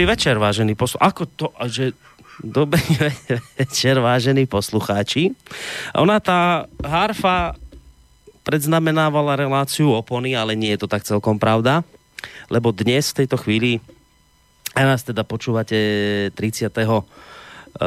Dobrý večer, vážený poslucháči. Ako to, že... Dobrý večer, vážení poslucháči. Ona tá harfa predznamenávala reláciu opony, ale nie je to tak celkom pravda, lebo dnes v tejto chvíli, a nás teda počúvate 30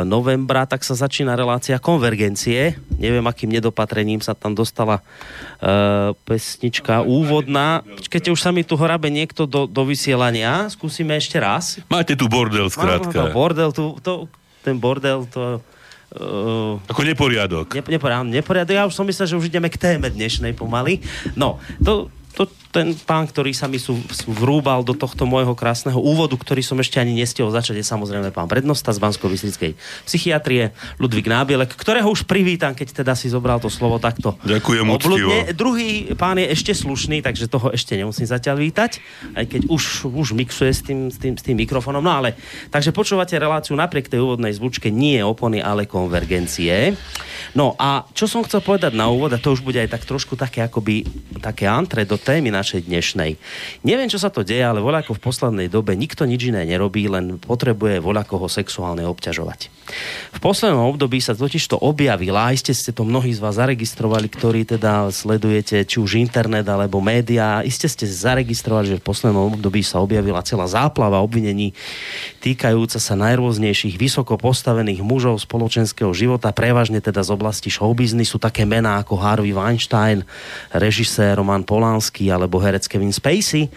novembra, tak sa začína relácia konvergencie. Neviem, akým nedopatrením sa tam dostala uh, pesnička úvodná. Počkajte, už sa mi tu horabe niekto do, do vysielania. Skúsime ešte raz. Máte tu bordel, skrátka. No, bordel, tu, to, ten bordel, to... Uh, Ako neporiadok. Ne, neporiadok. Neporiadok. Ja už som myslel, že už ideme k téme dnešnej pomaly. No, to, to, ten pán, ktorý sa mi sú, sú vrúbal do tohto môjho krásneho úvodu, ktorý som ešte ani nestihol začať, je samozrejme pán prednosta z bansko psychiatrie, Ludvík Nábielek, ktorého už privítam, keď teda si zobral to slovo takto. Ďakujem obludne. Druhý pán je ešte slušný, takže toho ešte nemusím zatiaľ vítať, aj keď už, už mixuje s tým, s, tým, s tým mikrofónom. No ale, takže počúvate reláciu napriek tej úvodnej zvučke nie opony, ale konvergencie. No a čo som chcel povedať na úvod, a to už bude aj tak trošku také akoby také antre do témy našej dnešnej. Neviem, čo sa to deje, ale voľako v poslednej dobe nikto nič iné nerobí, len potrebuje voľako ho sexuálne obťažovať. V poslednom období sa totiž to objavila, aj ste, ste to mnohí z vás zaregistrovali, ktorí teda sledujete či už internet alebo médiá, iste ste zaregistrovali, že v poslednom období sa objavila celá záplava obvinení týkajúca sa najrôznejších vysoko postavených mužov spoločenského života, prevažne teda z oblasti showbiznisu, také mená ako Harvey Weinstein, režisér Roman Polanský alebo herec Kevin Spacey.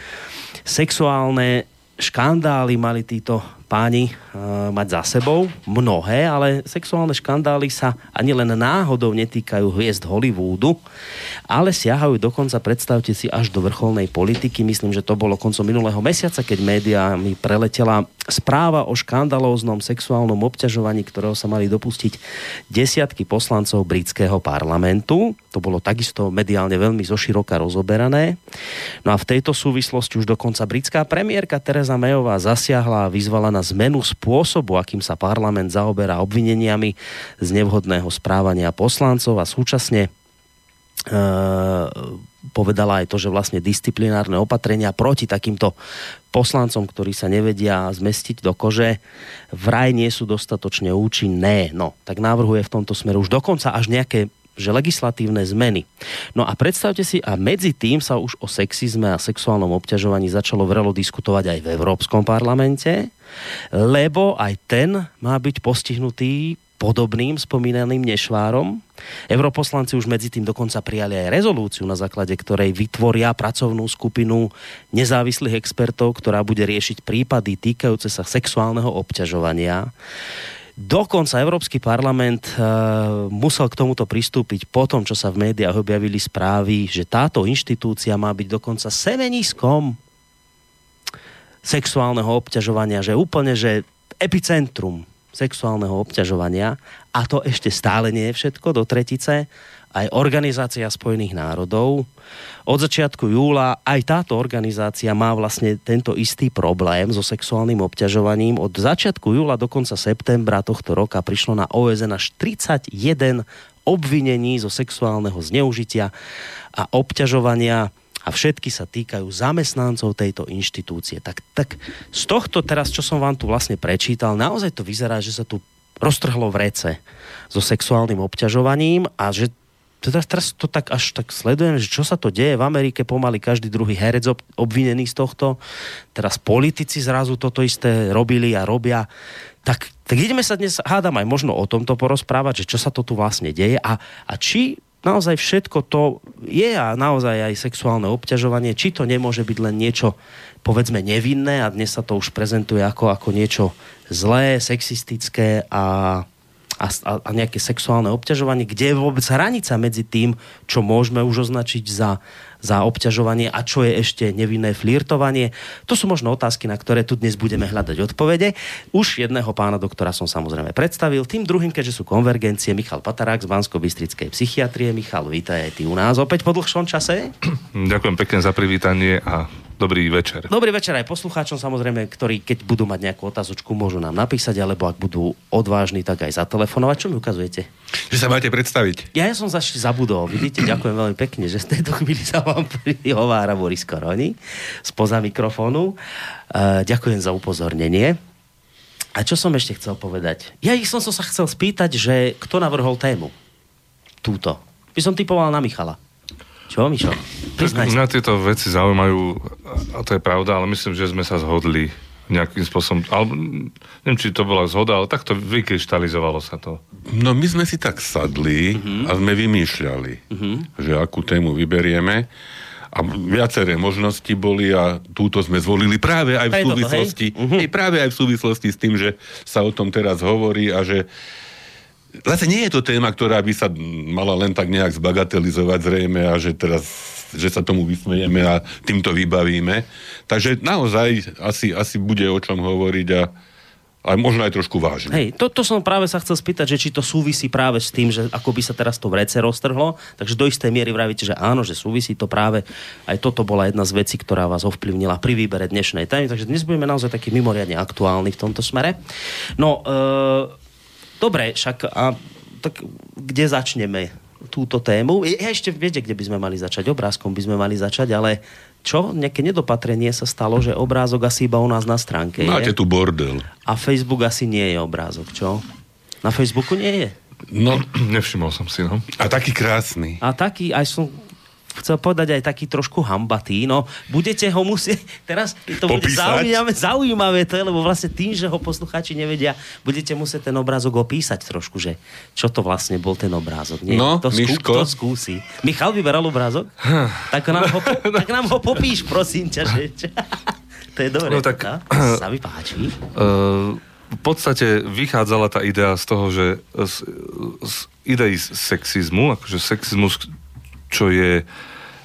Sexuálne škandály mali títo páni uh, mať za sebou, mnohé, ale sexuálne škandály sa ani len náhodou netýkajú hviezd Hollywoodu, ale siahajú dokonca, predstavte si, až do vrcholnej politiky. Myslím, že to bolo koncom minulého mesiaca, keď média mi preletela správa o škandalóznom sexuálnom obťažovaní, ktorého sa mali dopustiť desiatky poslancov britského parlamentu. To bolo takisto mediálne veľmi zoširoka rozoberané. No a v tejto súvislosti už dokonca britská premiérka Teresa Mayová zasiahla a vyzvala na zmenu spôsobu, akým sa parlament zaoberá obvineniami z nevhodného správania poslancov a súčasne e, povedala aj to, že vlastne disciplinárne opatrenia proti takýmto poslancom, ktorí sa nevedia zmestiť do kože, vraj nie sú dostatočne účinné. No, tak návrhuje v tomto smeru už dokonca až nejaké že legislatívne zmeny. No a predstavte si, a medzi tým sa už o sexizme a sexuálnom obťažovaní začalo vrelo diskutovať aj v Európskom parlamente, lebo aj ten má byť postihnutý podobným spomínaným nešvárom. Europoslanci už medzi tým dokonca prijali aj rezolúciu, na základe ktorej vytvoria pracovnú skupinu nezávislých expertov, ktorá bude riešiť prípady týkajúce sa sexuálneho obťažovania. Dokonca Európsky parlament uh, musel k tomuto pristúpiť po tom, čo sa v médiách objavili správy, že táto inštitúcia má byť dokonca semeniskom sexuálneho obťažovania, že úplne, že epicentrum sexuálneho obťažovania a to ešte stále nie je všetko do tretice aj Organizácia spojených národov. Od začiatku júla aj táto organizácia má vlastne tento istý problém so sexuálnym obťažovaním. Od začiatku júla do konca septembra tohto roka prišlo na OSN až 31 obvinení zo sexuálneho zneužitia a obťažovania a všetky sa týkajú zamestnancov tejto inštitúcie. Tak, tak z tohto teraz, čo som vám tu vlastne prečítal, naozaj to vyzerá, že sa tu roztrhlo v rece so sexuálnym obťažovaním a že teda teraz to tak až tak sledujem, že čo sa to deje v Amerike, pomaly každý druhý herec obvinený z tohto, teraz politici zrazu toto isté robili a robia. Tak, tak ideme sa dnes, hádam aj možno o tomto porozprávať, že čo sa to tu vlastne deje a, a či naozaj všetko to je a naozaj aj sexuálne obťažovanie, či to nemôže byť len niečo povedzme nevinné a dnes sa to už prezentuje ako, ako niečo zlé, sexistické a a, a, nejaké sexuálne obťažovanie, kde je vôbec hranica medzi tým, čo môžeme už označiť za, za obťažovanie a čo je ešte nevinné flirtovanie. To sú možno otázky, na ktoré tu dnes budeme hľadať odpovede. Už jedného pána doktora som samozrejme predstavil, tým druhým, keďže sú konvergencie, Michal Patarák z bansko bystrickej psychiatrie. Michal, vítaj aj ty u nás opäť po dlhšom čase. Ďakujem pekne za privítanie a Dobrý večer. Dobrý večer aj poslucháčom samozrejme, ktorí keď budú mať nejakú otázočku, môžu nám napísať, alebo ak budú odvážni, tak aj zatelefonovať. Čo mi ukazujete? Že sa máte predstaviť. Ja, ja som sa zabudol. Vidíte, ďakujem veľmi pekne, že z tejto chvíli sa vám prihovára Boris Koroni spoza mikrofónu. Uh, ďakujem za upozornenie. A čo som ešte chcel povedať? Ja ich som sa chcel spýtať, že kto navrhol tému? Túto. By som typoval na Michala. Čo, Mišo? Priznaj Mňa tieto veci zaujímajú, a to je pravda, ale myslím, že sme sa zhodli nejakým spôsobom, alebo neviem, či to bola zhoda, ale takto vykryštalizovalo sa to. No my sme si tak sadli uh-huh. a sme vymýšľali, uh-huh. že akú tému vyberieme a viaceré možnosti boli a túto sme zvolili práve aj v súvislosti, toto, hej? Uh-huh. práve aj v súvislosti s tým, že sa o tom teraz hovorí a že Zase nie je to téma, ktorá by sa mala len tak nejak zbagatelizovať zrejme a že teraz že sa tomu vysmejeme a týmto vybavíme. Takže naozaj asi, asi bude o čom hovoriť a aj možno aj trošku vážne. Hej, to, to som práve sa chcel spýtať, že či to súvisí práve s tým, že ako by sa teraz to vrece roztrhlo, takže do istej miery vravíte, že áno, že súvisí to práve, aj toto bola jedna z vecí, ktorá vás ovplyvnila pri výbere dnešnej témy, takže dnes budeme naozaj taký mimoriadne aktuálny v tomto smere. No, e- Dobre, však a tak kde začneme túto tému? Ja ešte viete, kde by sme mali začať? Obrázkom by sme mali začať, ale čo? Nejaké nedopatrenie sa stalo, že obrázok asi iba u nás na stránke Máte je? tu bordel. A Facebook asi nie je obrázok, čo? Na Facebooku nie je. No, nevšimol som si, no. A taký krásny. A taký, aj som chcel povedať aj taký trošku hambatý. No, budete ho musieť, teraz to bude zaujímavé, zaujímavé to je, lebo vlastne tým, že ho poslucháči nevedia, budete musieť ten obrázok opísať trošku, že čo to vlastne bol ten obrázok. Nie? No, to, skú, to skúsi. Michal vyberal obrázok? tak, nám ho, tak nám ho popíš, prosím ťa. Že, to je dobré. No tak, sa mi páči. Uh, v podstate vychádzala tá idea z toho, že z, z idei sexizmu, akože sexizmus, čo je e,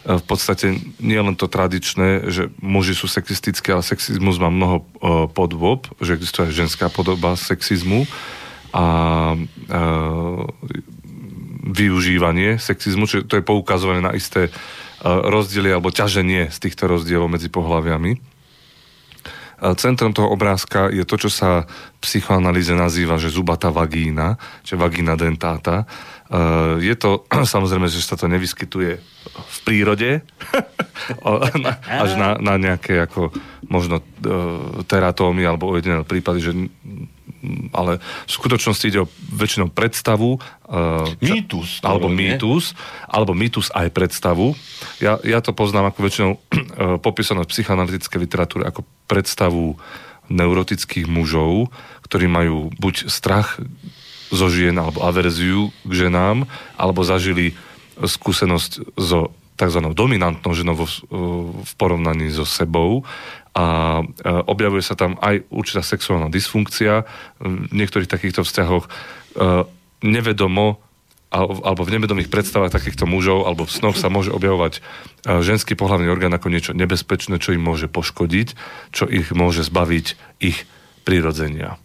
v podstate nie len to tradičné, že muži sú sexistické, ale sexizmus má mnoho e, podôb, že existuje aj ženská podoba sexizmu a e, využívanie sexizmu, čiže to je poukazované na isté rozdiely alebo ťaženie z týchto rozdielov medzi pohľaviami. Centrom toho obrázka je to, čo sa v psychoanalýze nazýva, že zubatá vagína, čiže vagína dentáta. Uh, je to, samozrejme, že sa to nevyskytuje v prírode, až na, na nejaké ako možno uh, teratómy alebo ojedinelé prípady, že ale v skutočnosti ide o väčšinou predstavu. Uh, mýtus. Alebo mýtus. Alebo mýtus aj predstavu. Ja, ja to poznám ako väčšinou uh, popísané v psychoanalytickej literatúre ako predstavu neurotických mužov, ktorí majú buď strach zo žien alebo averziu k ženám, alebo zažili skúsenosť so tzv. dominantnou ženou vo, v porovnaní so sebou a objavuje sa tam aj určitá sexuálna dysfunkcia. V niektorých takýchto vzťahoch nevedomo alebo v nevedomých predstavách takýchto mužov alebo v snoch sa môže objavovať ženský pohľavný orgán ako niečo nebezpečné, čo im môže poškodiť, čo ich môže zbaviť ich prirodzenia.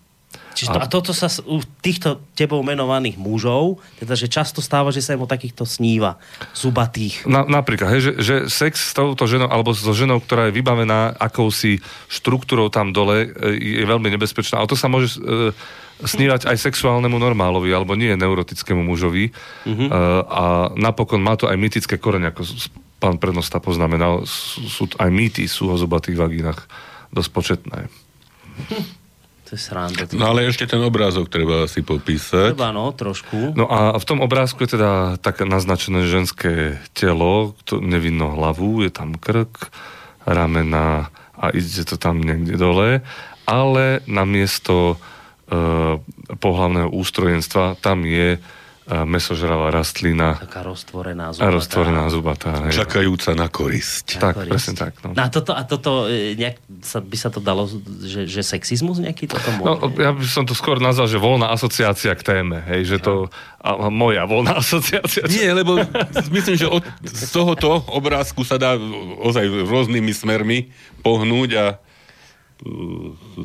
Čiže to, a toto sa u týchto tebou menovaných mužov, teda že často stáva, že sa im o takýchto sníva, zubatých. Na, napríklad, hej, že, že sex s touto ženou, alebo so ženou, ktorá je vybavená akousi štruktúrou tam dole, e, je veľmi nebezpečná. A to sa môže e, snívať aj sexuálnemu normálovi, alebo nie neurotickému mužovi. Mm-hmm. E, a napokon má to aj mytické korene, ako pán prednosta poznamenal. Sú, sú aj mýty sú o zubatých vagínach dosť početné. Hm. To je sranda. No ale ešte ten obrázok treba si popísať. Treba, no, trošku. No a v tom obrázku je teda tak naznačené ženské telo, to nevinno hlavu, je tam krk, ramena a ide to tam niekde dole, ale namiesto e, pohlavného ústrojenstva tam je mesožravá rastlina. Taká roztvorená zubatá. Roztvorená zubatá. Čakajúca na korisť. Tak, korisť. presne tak. No. no. a toto, a toto e, nejak sa, by sa to dalo, že, že sexizmus nejaký toto môže? No, ja by som to skôr nazval, že voľná asociácia k téme. Hej, že to, a, a moja voľná asociácia. Nie, lebo myslím, že od, z tohoto obrázku sa dá ozaj rôznymi smermi pohnúť a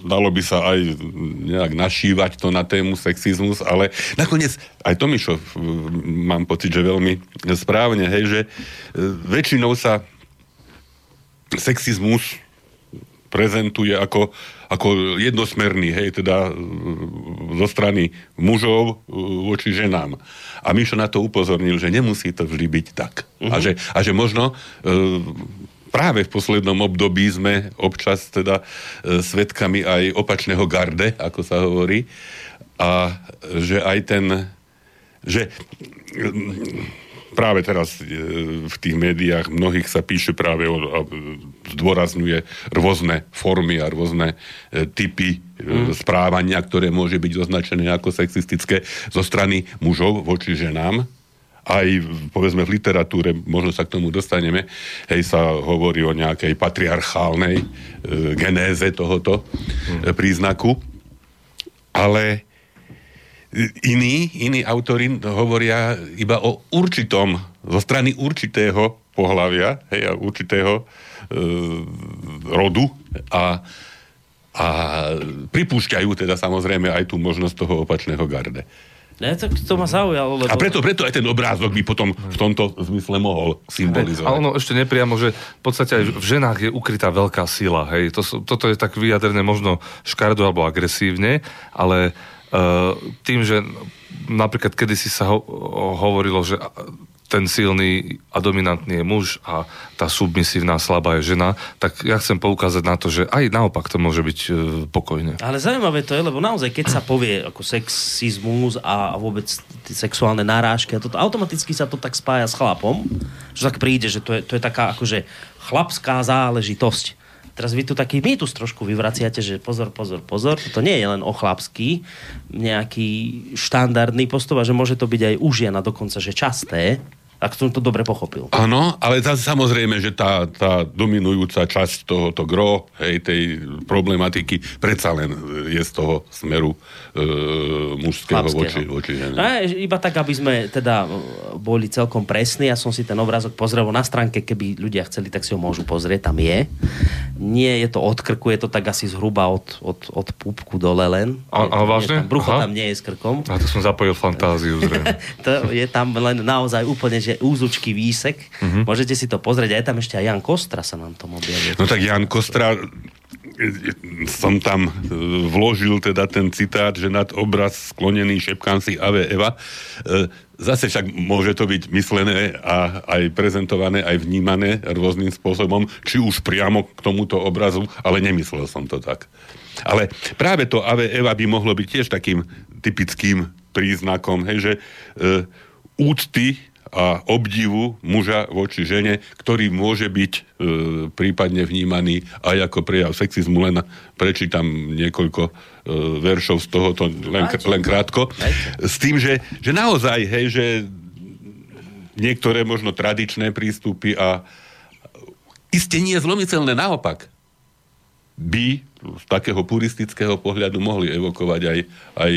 dalo by sa aj nejak našívať to na tému sexizmus, ale nakoniec aj to Mišo mám pocit, že veľmi správne, hej, že e, väčšinou sa sexizmus prezentuje ako, ako jednosmerný, hej, teda zo strany mužov voči ženám. A Mišo na to upozornil, že nemusí to vždy byť tak. Uh-huh. A, že, a že možno e, práve v poslednom období sme občas teda e, svetkami aj opačného garde, ako sa hovorí, a že aj ten, že práve teraz e, v tých médiách mnohých sa píše práve o, a zdôrazňuje rôzne formy a rôzne e, typy mm. správania, ktoré môže byť označené ako sexistické zo strany mužov voči ženám. Aj povedzme v literatúre, možno sa k tomu dostaneme, hej, sa hovorí o nejakej patriarchálnej e, genéze tohoto mm. e, príznaku. Ale Iní, iní autory hovoria iba o určitom, zo strany určitého pohľavia, hej, a určitého e, rodu a, a pripúšťajú teda samozrejme aj tú možnosť toho opačného garde. Ne, to, to ma zaujalo. Lebo... A preto, preto aj ten obrázok by potom v tomto zmysle mohol symbolizovať. A ono ešte nepriamo, že v podstate aj v ženách je ukrytá veľká sila. Hej. To, toto je tak vyjadrené možno škardo alebo agresívne, ale Eh, tým, že napríklad kedysi sa ho- hovorilo, že ten silný a dominantný je muž a tá submisívna slabá je žena, tak ja chcem poukázať na to, že aj naopak to môže byť e, pokojné. Ale zaujímavé to je, lebo naozaj, keď sa povie ako sexizmus a vôbec sexuálne narážky, a toto, automaticky sa to tak spája s chlapom, že tak príde, že to je, to je taká akože chlapská záležitosť. Teraz vy tu taký mýtus trošku vyvraciate, že pozor, pozor, pozor, to nie je len o chlapský nejaký štandardný postup a že môže to byť aj u žien a dokonca, že časté, ak som to dobre pochopil. Áno, ale zase samozrejme, že tá, tá dominujúca časť tohoto gro, hej, tej problematiky, predsa len je z toho smeru e, mužského voči, voči žene. A iba tak, aby sme teda boli celkom presní, ja som si ten obrázok pozrel na stránke, keby ľudia chceli, tak si ho môžu pozrieť, tam je. Nie je to od krku, je to tak asi zhruba od, od, od púbku dole len. A, a vážne? Tam, brucho Aha. tam nie je s krkom. A to som zapojil fantáziu, zrejme. to je tam len naozaj úplne, že že úzučky výsek. Uh-huh. Môžete si to pozrieť. A je tam ešte aj Jan Kostra sa nám tom objavil. No tak Jan Kostra som tam e, vložil teda ten citát, že nad obraz sklonený šepkám si Ave Eva. E, zase však môže to byť myslené a aj prezentované, aj vnímané rôznym spôsobom, či už priamo k tomuto obrazu, ale nemyslel som to tak. Ale práve to Ave Eva by mohlo byť tiež takým typickým príznakom, hej, že e, úcty a obdivu muža voči žene, ktorý môže byť e, prípadne vnímaný aj ako prejav sexizmu. Len prečítam niekoľko e, veršov z tohoto len, len krátko. S tým, že, že naozaj, hej, že niektoré možno tradičné prístupy a iste nie zlomiteľné naopak by z takého puristického pohľadu mohli evokovať aj, aj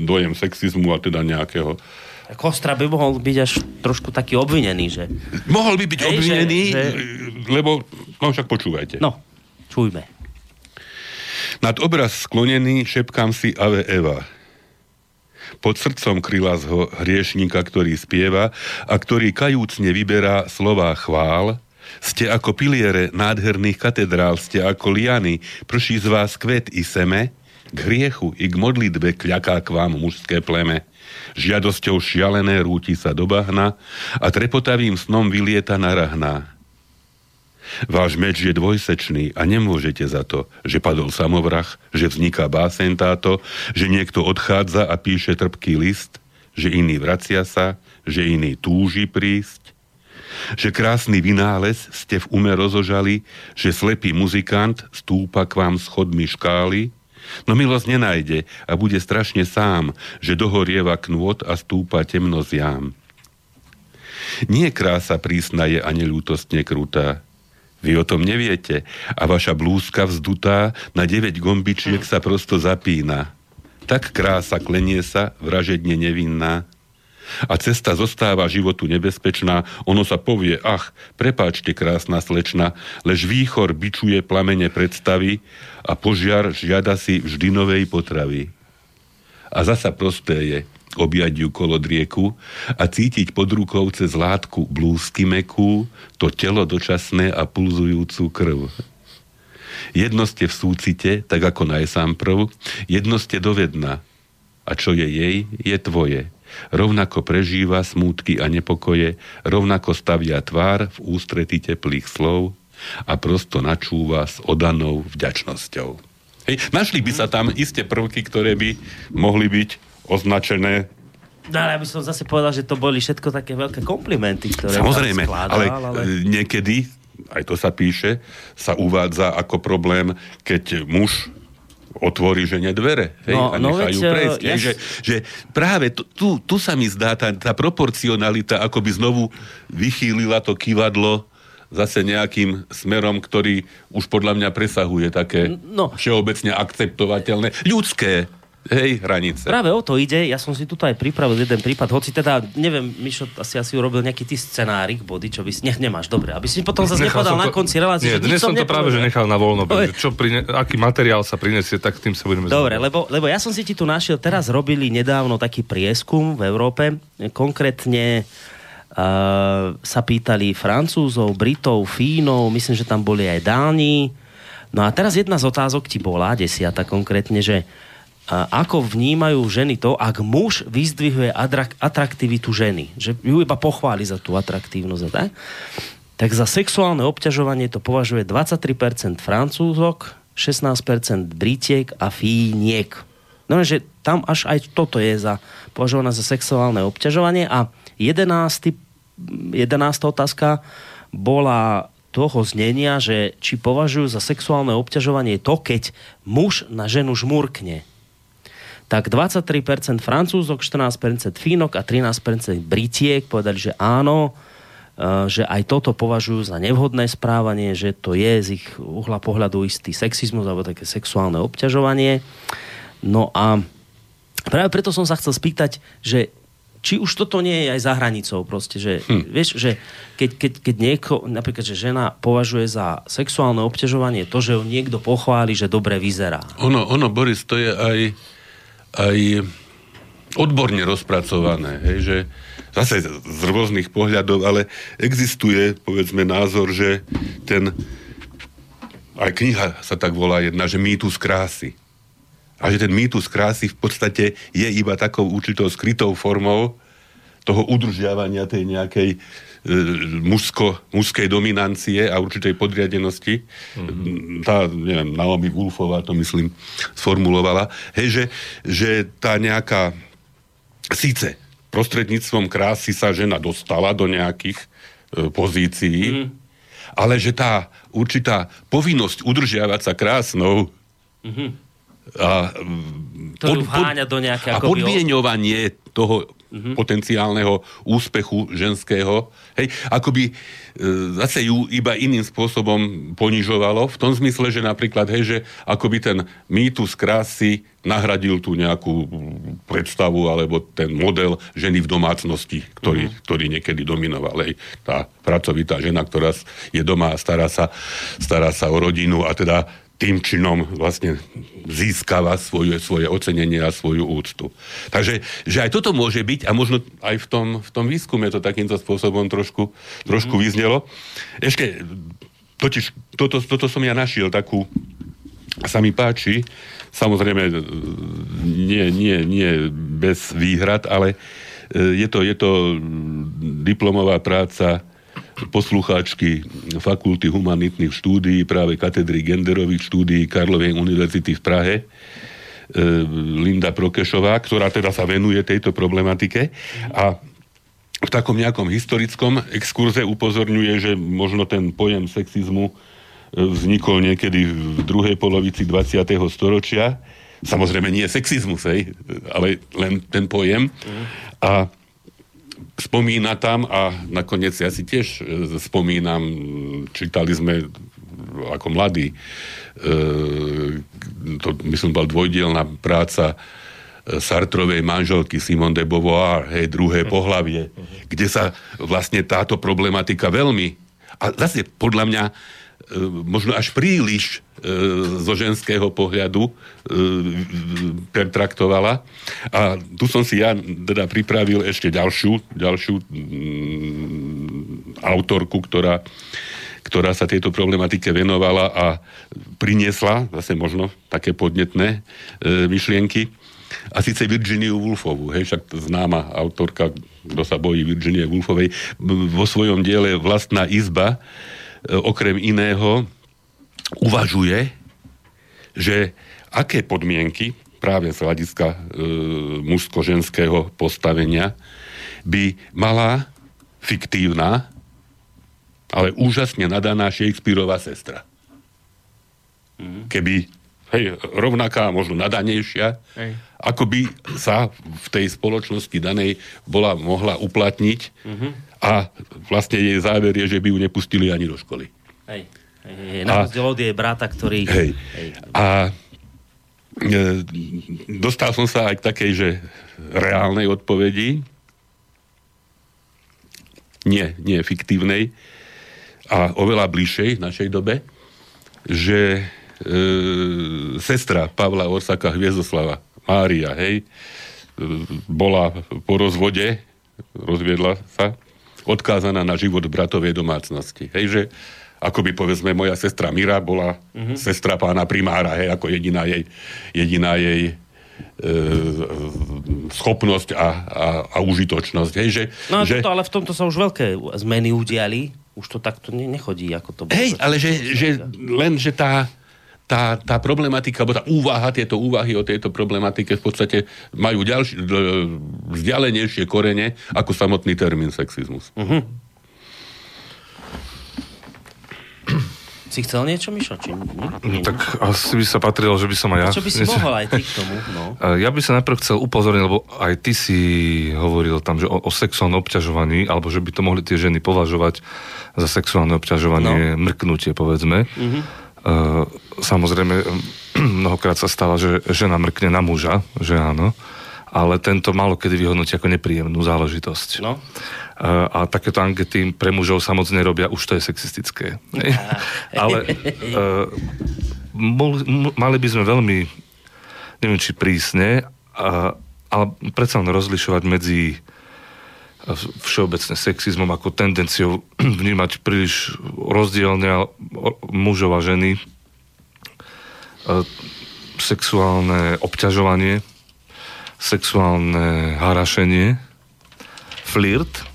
dojem sexizmu a teda nejakého Kostra by mohol byť až trošku taký obvinený, že... Mohol by byť Hej, obvinený, že, že... lebo... No však počúvajte. No, čujme. Nad obraz sklonený šepkám si Ave Eva. Pod srdcom kryla z ho hriešníka, ktorý spieva a ktorý kajúcne vyberá slová chvál, ste ako piliere nádherných katedrál, ste ako liany, prší z vás kvet i seme, k hriechu i k modlitbe kľaká k vám mužské pleme žiadosťou šialené rúti sa do bahna a trepotavým snom vylieta na rahná. Váš meč je dvojsečný a nemôžete za to, že padol samovrah, že vzniká básen táto, že niekto odchádza a píše trpký list, že iný vracia sa, že iný túži prísť, že krásny vynález ste v ume rozožali, že slepý muzikant stúpa k vám schodmi škály, No milosť nenájde a bude strašne sám, že dohorieva knôt a stúpa temnosť jám. Nie krása prísna je ani ľútostne krutá. Vy o tom neviete a vaša blúzka vzdutá na 9 gombičiek sa prosto zapína. Tak krása klenie sa, vražedne nevinná, a cesta zostáva životu nebezpečná, ono sa povie, ach, prepáčte krásna slečna, lež výchor bičuje plamene predstavy a požiar žiada si vždy novej potravy. A zasa prospeje, objať ju kolodrieku a cítiť pod rukou cez látku blúzky mekú, to telo dočasné a pulzujúcu krv. Jedno ste v súcite, tak ako najsám prv, jedno ste dovedna, a čo je jej, je tvoje. Rovnako prežíva smútky a nepokoje, rovnako stavia tvár v ústrety teplých slov a prosto načúva s odanou vďačnosťou. Hej, našli by sa tam isté prvky, ktoré by mohli byť označené No ale ja by som zase povedal, že to boli všetko také veľké komplimenty, ktoré Samozrejme, skladal, ale, ale niekedy, aj to sa píše, sa uvádza ako problém, keď muž otvorí žene dvere hej, no, a no nechajú no, prejsť. Ja... Že, že práve tu, tu, tu sa mi zdá tá, tá proporcionalita, ako by znovu vychýlila to kývadlo zase nejakým smerom, ktorý už podľa mňa presahuje také no. všeobecne akceptovateľné, ľudské Hej, hranice. Práve o to ide. Ja som si tu aj pripravil jeden prípad, hoci teda, neviem, Mišo asi asi urobil nejaký ty scenárik, body, čo by si... Nech nemáš, dobre. Aby si potom zase nepovedal na konci relácie. Nie, dnes som to práve, že nechal na voľno. Čo prine... Aký materiál sa prinesie, tak tým sa budeme Dobre, lebo, lebo ja som si ti tu našiel, teraz robili nedávno taký prieskum v Európe, konkrétne Uh, sa pýtali Francúzov, Britov, Fínov, myslím, že tam boli aj Dáni. No a teraz jedna z otázok ti bola, desiata konkrétne, že ako vnímajú ženy to, ak muž vyzdvihuje atrak- atraktivitu ženy, že ju iba pochváli za tú atraktívnosť, tak? tak za sexuálne obťažovanie to považuje 23% Francúzok, 16% Britiek a Fíniek. No, že tam až aj toto je za, považované za sexuálne obťažovanie a 11. 11. otázka bola toho znenia, že či považujú za sexuálne obťažovanie to, keď muž na ženu žmurkne. Tak 23% francúzok, 14% fínok a 13% britiek povedali, že áno, e, že aj toto považujú za nevhodné správanie, že to je z ich uhla pohľadu istý sexizmus alebo také sexuálne obťažovanie. No a práve preto som sa chcel spýtať, že či už toto nie je aj za hranicou proste, že hm. vieš, že keď, keď, keď nieko, napríklad, že žena považuje za sexuálne obťažovanie to, že ho niekto pochváli, že dobre vyzerá. Ono, ono, Boris, to je aj, aj odborne rozpracované, hej, že zase z rôznych pohľadov, ale existuje, povedzme, názor, že ten, aj kniha sa tak volá jedna, že mýtus krásy. A že ten mýtus krásy v podstate je iba takou určitou skrytou formou toho udržiavania tej nejakej mužsko, mužskej dominancie a určitej podriadenosti. Mm-hmm. Tá, neviem, Naomi Wolfová to myslím sformulovala. Hej, že, že tá nejaká síce prostredníctvom krásy sa žena dostala do nejakých e, pozícií, mm. ale že tá určitá povinnosť udržiavať sa krásnou mm-hmm a, pod, pod, a podmienovanie toho uh-huh. potenciálneho úspechu ženského, hej, akoby e, zase ju iba iným spôsobom ponižovalo, v tom zmysle, že napríklad, hej, že akoby ten mýtus krásy nahradil tú nejakú predstavu alebo ten model ženy v domácnosti, ktorý, uh-huh. ktorý niekedy dominoval. Hej. Tá pracovitá žena, ktorá je doma a stará sa, stará sa o rodinu a teda tým činom vlastne získava svoje, svoje ocenenie a svoju úctu. Takže že aj toto môže byť a možno aj v tom, v tom výskume to takýmto spôsobom trošku, trošku mm. vyznelo. Ešte, totiž, toto, toto som ja našiel takú, sa mi páči, samozrejme nie, nie, nie bez výhrad, ale e, je to, je to diplomová práca poslucháčky Fakulty humanitných štúdií, práve katedry genderových štúdií Karlovej univerzity v Prahe, e, Linda Prokešová, ktorá teda sa venuje tejto problematike a v takom nejakom historickom exkurze upozorňuje, že možno ten pojem sexizmu e, vznikol niekedy v druhej polovici 20. storočia. Samozrejme nie sexizmus, hej, ale len ten pojem. A spomína tam a nakoniec ja si tiež e, spomínam, čítali sme ako mladí, e, to myslím bola dvojdielná práca e, Sartrovej manželky Simone de Beauvoir, hej, druhé pohlavie, kde sa vlastne táto problematika veľmi, a zase podľa mňa možno až príliš e, zo ženského pohľadu e, pertraktovala. A tu som si ja teda pripravil ešte ďalšiu, ďalšiu mm, autorku, ktorá ktorá sa tejto problematike venovala a priniesla zase možno také podnetné e, myšlienky. A síce Virginiu Woolfovú, hej, však známa autorka, kto sa bojí Virginie Woolfovej, vo svojom diele Vlastná izba, e, okrem iného, uvažuje, že aké podmienky práve z hľadiska e, mužsko-ženského postavenia by mala fiktívna ale úžasne nadaná Shakespeareová sestra. Mm. Keby hej, rovnaká, možno nadanejšia, hej. ako by sa v tej spoločnosti danej bola mohla uplatniť mm-hmm. A vlastne jej záver je, že by ju nepustili ani do školy. Hej. Hej, na rozdiel od jej brata, ktorý... Hej. hej. A e, dostal som sa aj k takej, že reálnej odpovedi, nie, nie fiktívnej, a oveľa bližšej v našej dobe, že e, sestra Pavla Orsaka Hviezoslava, Mária, hej, e, bola po rozvode, rozviedla sa, odkázaná na život bratovej domácnosti. Hej, že ako by povedzme moja sestra Mira bola mm-hmm. sestra pána primára, hej, ako jediná jej, jediná jej e, schopnosť a, a, a užitočnosť. Hej, že, no že... to, ale v tomto sa už veľké zmeny udiali už to takto nechodí, ako to bolo. Hej, ale že, že len, že tá, tá, tá problematika, alebo tá úvaha, tieto úvahy o tejto problematike v podstate majú ďalšie, vzdialenejšie korene ako samotný termín sexizmus. Uh-huh. Si chcel niečo, Mišo? Či nie? nie? Tak asi by sa patrilo, že by som aj ja... čo by si niečo... mohol aj ty k tomu? No. Ja by sa najprv chcel upozorniť, lebo aj ty si hovoril tam, že o, o sexuálnom obťažovaní, alebo že by to mohli tie ženy považovať za sexuálne obťažovanie, no. mrknutie, povedzme. Uh-huh. Uh, samozrejme, mnohokrát sa stáva, že žena mrkne na muža, že áno, ale tento malo kedy vyhodnotí ako nepríjemnú záležitosť. No a takéto ankety pre mužov sa moc nerobia, už to je sexistické. Ale mali by sme veľmi, neviem či prísne, ale predsa len rozlišovať medzi všeobecne sexizmom ako tendenciou vnímať príliš rozdielne mužov a ženy, sexuálne obťažovanie, sexuálne harašenie, flirt,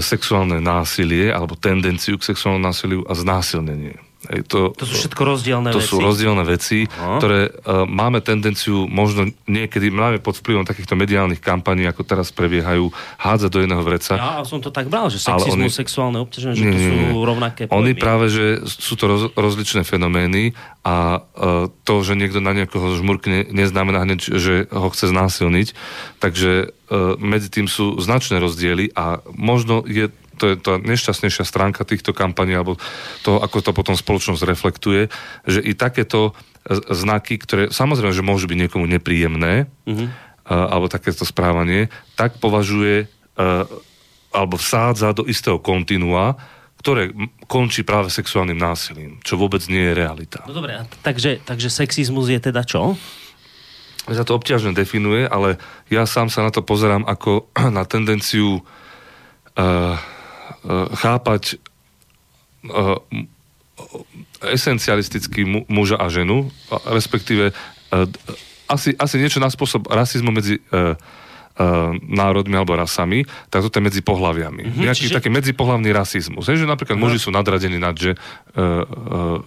sexuálne násilie alebo tendenciu k sexuálnemu násiliu a znásilnenie. To, to sú všetko rozdielne to veci. To sú rozdielne veci, no. ktoré uh, máme tendenciu možno niekedy, máme pod vplyvom takýchto mediálnych kampaní, ako teraz prebiehajú, hádzať do jedného vreca. Ja som to tak bral, že sexizmus, oni, sexuálne obťaženie, že nie, to sú rovnaké pojmy. Oni práve, že sú to roz, rozličné fenomény a uh, to, že niekto na niekoho žmurkne, neznamená hneď, že ho chce znásilniť. Takže uh, medzi tým sú značné rozdiely a možno je to je tá nešťastnejšia stránka týchto kampaní, alebo to, ako to potom spoločnosť reflektuje, že i takéto znaky, ktoré samozrejme, že môžu byť niekomu nepríjemné, mm-hmm. alebo takéto správanie, tak považuje alebo vsádza do istého kontinua, ktoré končí práve sexuálnym násilím, čo vôbec nie je realita. No dobre, takže, takže sexizmus je teda čo? Ja to obťažne definuje, ale ja sám sa na to pozerám ako na tendenciu uh, chápať uh, esencialisticky muža a ženu, respektíve uh, asi, asi niečo na spôsob rasizmu medzi národmi alebo rasami, tak toto je medzi pohľaviami. Mm-hmm, Nejaký čiže... taký medzipohlavný rasizmus. Je, že napríklad no. muži sú nadradení nad že, uh, uh,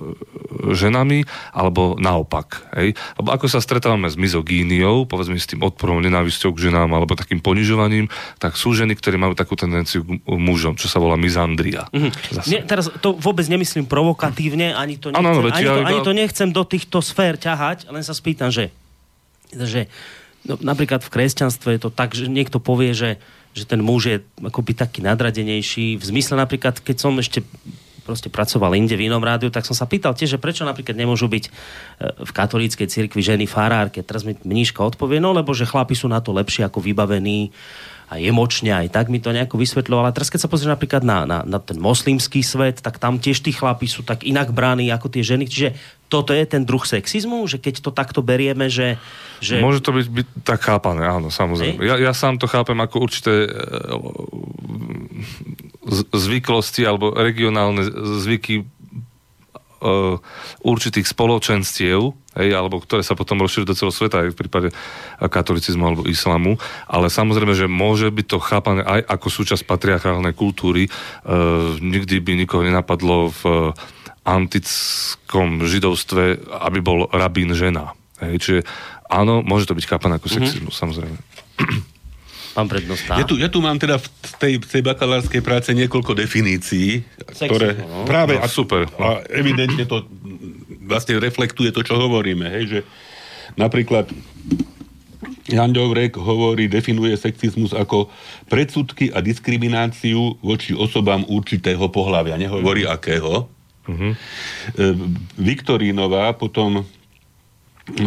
ženami, alebo naopak. Hej? Lebo ako sa stretávame s mizogíniou, povedzme s tým odporom, nenávisťou k ženám, alebo takým ponižovaním, tak sú ženy, ktoré majú takú tendenciu k mužom, čo sa volá mizandria. Mm-hmm. Nie, teraz to vôbec nemyslím provokatívne, ani to nechcem, ano, ano, ani, to, ani to nechcem do týchto sfér ťahať, len sa spýtam, že, že No, napríklad v kresťanstve je to tak, že niekto povie, že, že ten muž je akoby taký nadradenejší. V zmysle napríklad, keď som ešte proste pracoval inde v inom rádiu, tak som sa pýtal tiež, že prečo napríklad nemôžu byť e, v katolíckej cirkvi ženy farárke. Teraz mi mníška odpovie, no lebo že chlapi sú na to lepšie ako vybavení aj emočne, aj tak mi to nejako vysvetľoval. Ale teraz keď sa pozrieš napríklad na, na, na ten moslimský svet, tak tam tiež tí chlapi sú tak inak bráni ako tie ženy. Čiže toto je ten druh sexizmu, že keď to takto berieme, že... že... Môže to byť, byť tak chápané, áno, samozrejme. Ja, ja sám to chápem ako určité e, zvyklosti alebo regionálne zvyky uh, určitých spoločenstiev, hej, alebo ktoré sa potom rozšírujú do celého sveta aj v prípade katolicizmu alebo islamu. Ale samozrejme, že môže byť to chápané aj ako súčasť patriarchálnej kultúry. Uh, nikdy by nikoho nenapadlo v antickom židovstve, aby bol rabín žena. Hej, čiže áno, môže to byť chápané ako sexizmus, mm-hmm. samozrejme. Pán prednosta. Ja tu, ja tu mám teda v tej, tej bakalárskej práce niekoľko definícií, Sexy, ktoré no. práve... No, super. A evidentne to vlastne reflektuje to, čo hovoríme. Hej, že napríklad Jan Dovrek hovorí, definuje sexizmus ako predsudky a diskrimináciu voči osobám určitého pohľavia. Nehovorí mm. akého. Mm-hmm. Viktorínová potom E,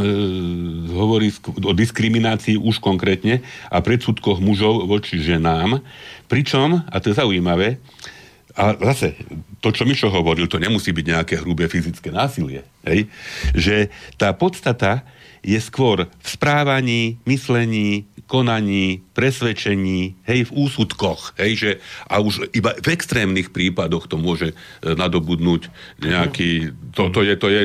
hovorí o diskriminácii už konkrétne a predsudkoch mužov voči ženám. Pričom, a to je zaujímavé, a zase, to, čo Mišo hovoril, to nemusí byť nejaké hrubé fyzické násilie. Hej? Že tá podstata je skôr v správaní, myslení, konaní, presvedčení, hej, v úsudkoch, hej, že, a už iba v extrémnych prípadoch to môže e, nadobudnúť nejaký, to, to je, to je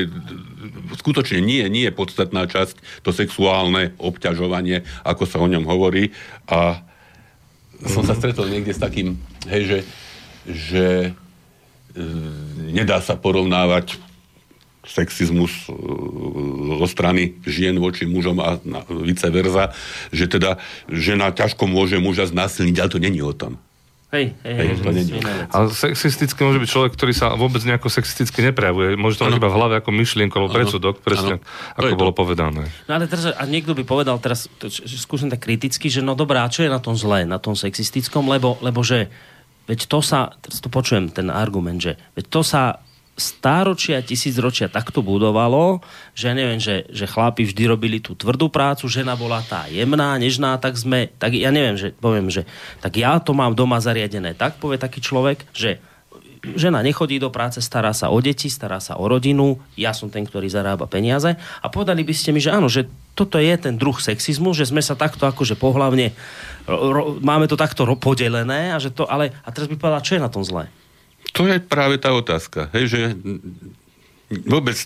skutočne nie, nie je podstatná časť to sexuálne obťažovanie, ako sa o ňom hovorí. A som sa stretol niekde s takým, hej, že, že e, nedá sa porovnávať sexizmus e, zo strany žien voči mužom a vice versa, že teda žena ťažko môže muža znásilniť, ale to není o tom. Hej, hej, hej, to nie Ale sexisticky môže byť človek, ktorý sa vôbec nejako sexisticky neprejavuje. Môže to mať iba v hlave ako myšlienku alebo predsudok, presne ano. ako bolo to. povedané. No ale teraz, a niekto by povedal teraz, to, skúsim tak kriticky, že no dobrá, čo je na tom zlé, na tom sexistickom, lebo, lebo že veď to sa, teraz to počujem ten argument, že veď to sa stáročia, tisícročia takto budovalo, že neviem, že, že chlapi vždy robili tú tvrdú prácu, žena bola tá jemná, nežná, tak sme, tak ja neviem, že poviem, že tak ja to mám doma zariadené tak, povie taký človek, že žena nechodí do práce, stará sa o deti, stará sa o rodinu, ja som ten, ktorý zarába peniaze a povedali by ste mi, že áno, že toto je ten druh sexizmu, že sme sa takto akože pohlavne, ro, máme to takto podelené a že to, ale, a teraz by povedala, čo je na tom zlé? To je práve tá otázka, hej, že vôbec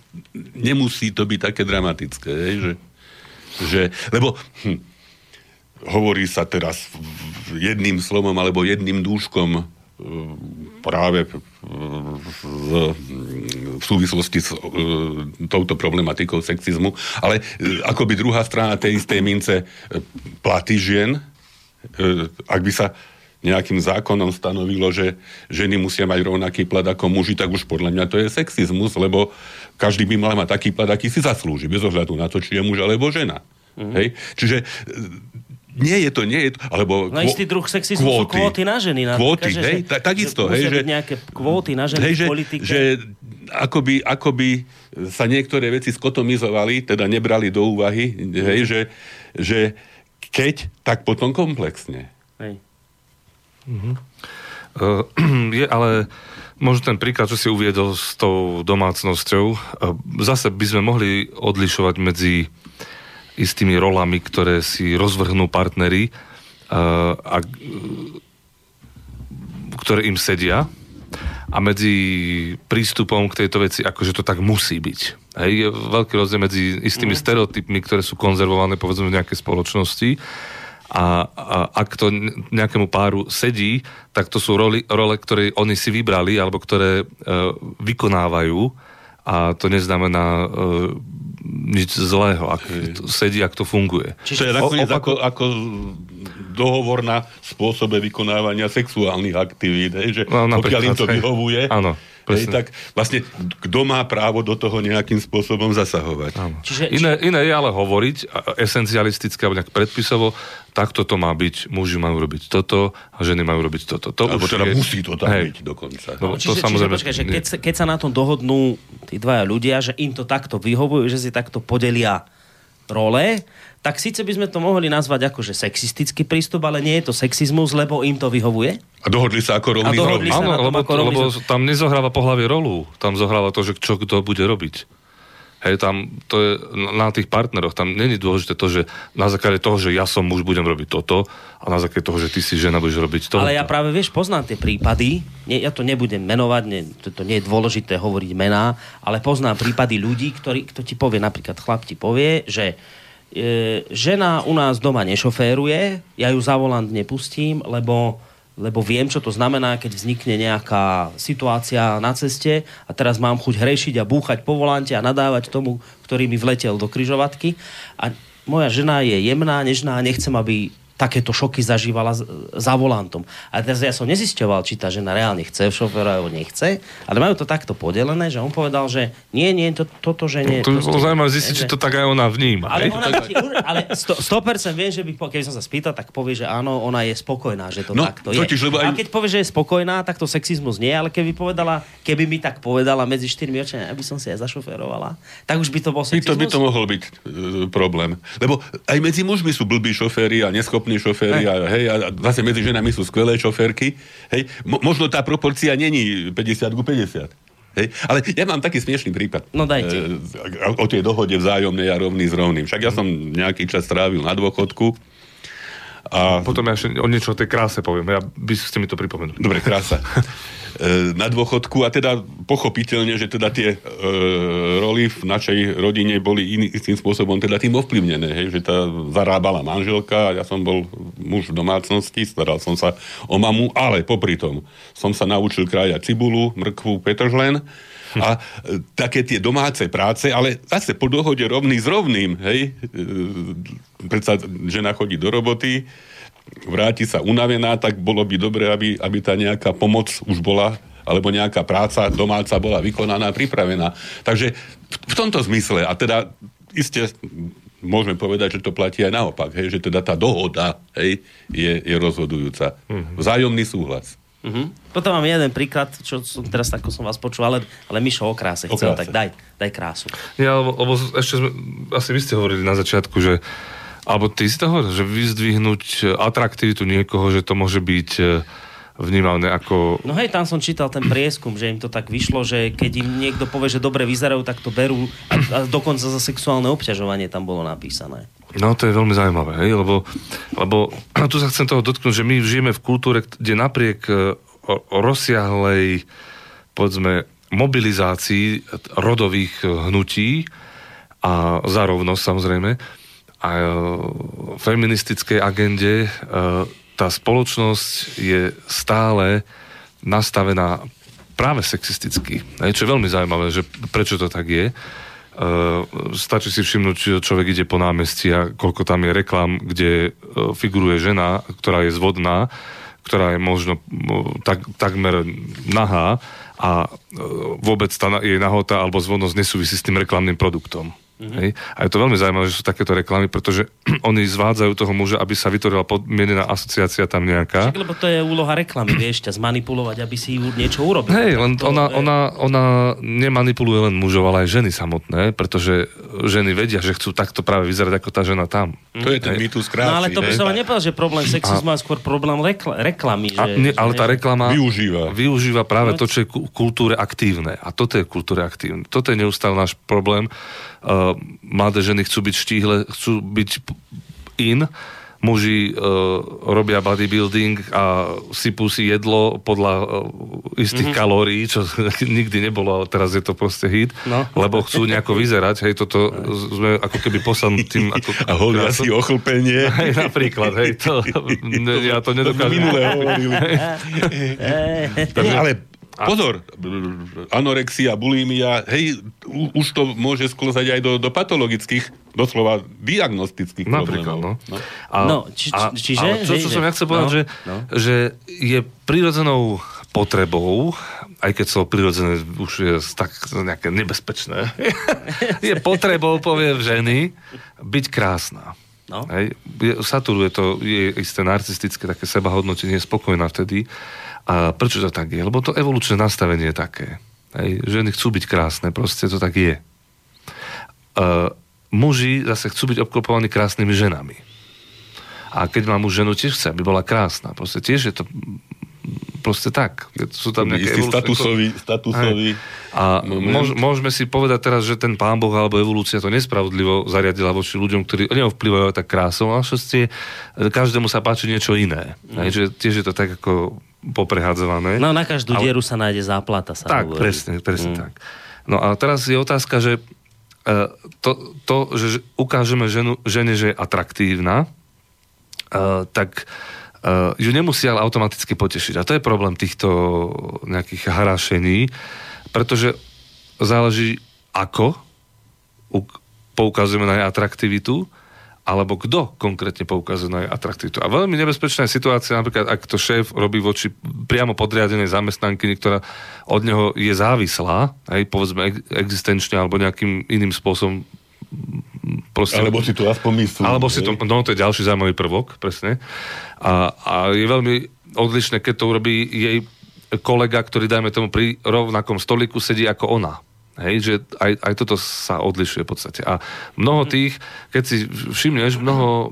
nemusí to byť také dramatické, hej, že, že lebo hm, hovorí sa teraz jedným slovom alebo jedným dúškom hm, práve v, súvislosti s hm, touto problematikou sexizmu, ale hm, akoby druhá strana tej istej mince platy žien, ak by sa nejakým zákonom stanovilo, že ženy musia mať rovnaký plat ako muži, tak už podľa mňa to je sexizmus, lebo každý by mal mať taký plat, aký si zaslúži, bez ohľadu na to, či je muž alebo žena. Mm-hmm. Hej? Čiže e, nie je to, nie je to, alebo... No istý druh sexizmu kvóty, sú kvóty na ženy. Kvóty, že, hej, že, takisto. Že hej, že, nejaké kvóty na ženy hej, v politike. Že, akoby, akoby sa niektoré veci skotomizovali, teda nebrali do úvahy, hej, že, že keď, tak potom komplexne. Hej. Uh-huh. Uh, je ale možno ten príklad, čo si uviedol s tou domácnosťou, uh, zase by sme mohli odlišovať medzi istými rolami, ktoré si rozvrhnú partnery uh, a ktoré im sedia a medzi prístupom k tejto veci, akože to tak musí byť. Hej, je veľký rozdiel medzi istými mm. stereotypmi, ktoré sú konzervované povedzme v nejakej spoločnosti a, a ak to nejakému páru sedí, tak to sú roli, role, ktoré oni si vybrali alebo ktoré e, vykonávajú a to neznamená e, nič zlého, ak to sedí, ak to funguje. Čiže to je nakoniec opak... ako, ako dohovor na spôsobe vykonávania sexuálnych aktivít, že No, pokiaľ im to hej. vyhovuje, Áno, hej, presne. tak vlastne kto má právo do toho nejakým spôsobom zasahovať. Áno. Čiže- iné, iné je ale hovoriť esencialisticky alebo nejak predpisovo, takto to má byť, muži majú robiť toto a ženy majú robiť toto. To Alebo už teda je- musí to tam Hej. byť dokonca. No, to čiže, samozrejme... čiže počkaj, že keď, sa- keď sa na tom dohodnú tí dvaja ľudia, že im to takto vyhovujú, že si takto podelia role, tak síce by sme to mohli nazvať ako že sexistický prístup, ale nie je to sexizmus, lebo im to vyhovuje. A dohodli sa ako rovný A dohodli rovný. Áno, lebo, ako rovný lebo tam nezohráva pohlavie rolu. Tam zohráva to, že čo kto bude robiť. Hej, tam to je na tých partneroch. Tam není dôležité to, že na základe toho, že ja som muž, budem robiť toto a na základe toho, že ty si žena, budeš robiť to. Ale ja práve, vieš, poznám tie prípady, nie, ja to nebudem menovať, nie, to, to nie je dôležité hovoriť mená, ale poznám prípady ľudí, ktorí, kto ti povie, napríklad chlap ti povie, že e, žena u nás doma nešoféruje, ja ju za volant nepustím, lebo lebo viem, čo to znamená, keď vznikne nejaká situácia na ceste a teraz mám chuť hrešiť a búchať po volante a nadávať tomu, ktorý mi vletel do kryžovatky. A moja žena je jemná, nežná a nechcem, aby takéto šoky zažívala za volantom. A teraz ja som nezisťoval, či tá žena reálne chce šoféra alebo nechce, ale majú to takto podelené, že on povedal, že nie, nie, to, toto, že nie. to bolo proste- zaujímavé zistiť, či to tak aj ona vníma. ale, ona, ale 100%, 100% viem, že by, keby som sa spýtal, tak povie, že áno, ona je spokojná, že to No, takto je. totiž, lebo aj- A keď povie, že je spokojná, tak to sexizmus nie, ale keby povedala, keby mi tak povedala medzi štyrmi očami, aby som si aj zašoferovala, tak už by to bol By to, sexizmus. by to mohol byť e, problém. Lebo aj medzi mužmi sú blbí šoféry a neschopní šoféry a, hej, a zase medzi ženami sú skvelé šoférky. Hej. Mo- možno tá proporcia není 50 ku 50. Hej. Ale ja mám taký smiešný prípad. No dajte. E, o tej dohode vzájomnej a rovný s rovným. Však ja som nejaký čas strávil na dôchodku a Potom ja ešte o niečo o tej kráse poviem. Ja by ste mi to pripomenuli. Dobre, krása. E, na dôchodku a teda pochopiteľne, že teda tie e, roli v našej rodine boli iný, istým spôsobom teda tým ovplyvnené, hej, že tá zarábala manželka a ja som bol muž v domácnosti, staral som sa o mamu, ale popri tom som sa naučil krájať cibulu, mrkvu, petržlen a e, také tie domáce práce, ale zase po dohode rovný s rovným, hej, e, predsa žena chodí do roboty, vráti sa unavená, tak bolo by dobre, aby, aby tá nejaká pomoc už bola alebo nejaká práca domáca bola vykonaná, pripravená. Takže v, v tomto zmysle, a teda iste môžeme povedať, že to platí aj naopak, hej, že teda tá dohoda hej, je, je rozhodujúca. Vzájomný súhlas. Mhm. Potom mám jeden príklad, čo som teraz tako som vás počul, ale, ale Mišo o kráse O chcel, kráse. tak daj, daj krásu. Ja, lebo, lebo ešte sme, asi vy ste hovorili na začiatku, že alebo ty si to hovoril, že vyzdvihnúť atraktivitu niekoho, že to môže byť e, vnímané ako... No hej, tam som čítal ten prieskum, že im to tak vyšlo, že keď im niekto povie, že dobre vyzerajú, tak to berú a, a dokonca za sexuálne obťažovanie tam bolo napísané. No to je veľmi zaujímavé, hej, lebo, lebo tu sa chcem toho dotknúť, že my žijeme v kultúre, kde napriek e, rozsiahlej, povedzme, mobilizácii rodových e, hnutí a za samozrejme, a e, feministickej agende tá spoločnosť je stále nastavená práve sexisticky. Čo je veľmi zaujímavé, že prečo to tak je. Uh, stačí si všimnúť, že človek ide po námestí a koľko tam je reklam, kde uh, figuruje žena, ktorá je zvodná, ktorá je možno tak, takmer nahá a uh, vôbec tá jej nahota alebo zvodnosť nesúvisí s tým reklamným produktom. Mm-hmm. Hej? A je to veľmi zaujímavé, že sú takéto reklamy, pretože oni zvádzajú toho muža, aby sa vytvorila podmienená asociácia tam nejaká. Však, lebo to je úloha reklamy, vieš, ťa zmanipulovať, aby si ju niečo urobil. Hej, len to ona, je- ona, ona nemanipuluje len mužov, ale aj ženy samotné, pretože ženy vedia, že chcú takto práve vyzerať ako tá žena tam. To je ten mýtus krásy. No ale to by som nepovedal, že problém sexizmu je skôr problém rekla- reklamy. Že, A, nie, ale že, tá reklama Využíva. využíva práve No. to, čo je ku- kultúre aktívne. A toto je kultúre aktívne. Toto je neustále náš problém. Uh, mladé ženy chcú byť štíhle, chcú byť in, muži uh, robia bodybuilding a sypú si jedlo podľa uh, istých mm-hmm. kalórií, čo nikdy nebolo, ale teraz je to proste hit, No. lebo chcú nejako vyzerať. Hej, toto sme ako keby poslantým... Ako, A holia si ochlpenie. Hej, napríklad, hej, to, ne, ja to nedokážem. minulé hovorili. Ale pozor, anorexia, bulimia, hej, u- už to môže sklzať aj do, do patologických doslova diagnostických Napríklad, problémov. no. A, no či, a, čiže... ale čo, čo som ja chcel povedať, no, že, no. že je prirodzenou potrebou, aj keď slovo prirodzené už je tak nejaké nebezpečné, je potrebou, poviem ženy, byť krásna. No. Hej, je, saturuje to, je isté narcistické také sebahodnotenie, spokojná vtedy. A prečo to tak je? Lebo to evolučné nastavenie je také. Hej, ženy chcú byť krásne, proste to tak je. Uh, muži zase chcú byť obklopovaní krásnymi ženami. A keď má muž ženu, tiež chce, aby bola krásna. Proste tiež je to proste tak. Sú tam nejaké Istý statusový, statusový a môž, môžeme si povedať teraz, že ten pán Boh alebo evolúcia to nespravodlivo zariadila voči ľuďom, ktorí neovplyvajú tak krásou, ale šťastie, každému sa páči niečo iné. Mm. Hej, že tiež je to tak ako poprehadzované. No na každú Ale- dieru sa nájde záplata, sa tak, hovorí. presne, presne mm. tak. No a teraz je otázka, že e, to, to že ukážeme ženu, žene, že je atraktívna, e, tak e, ju nemusí ale automaticky potešiť. A to je problém týchto nejakých harašení, pretože záleží ako uk- poukazujeme na jej atraktivitu, alebo kto konkrétne poukazuje na jej atraktivitu. A veľmi nebezpečná je situácia, napríklad ak to šéf robí voči priamo podriadenej zamestnankyni, ktorá od neho je závislá, aj povedzme ex- existenčne alebo nejakým iným spôsobom proste, Alebo si to aspoň myslí. alebo si to, no to je ďalší zaujímavý prvok, presne. A, a je veľmi odlišné, keď to urobí jej kolega, ktorý, dajme tomu, pri rovnakom stoliku sedí ako ona. Hej, že aj, aj toto sa odlišuje v podstate. A mnoho tých, keď si všimneš, mnoho e,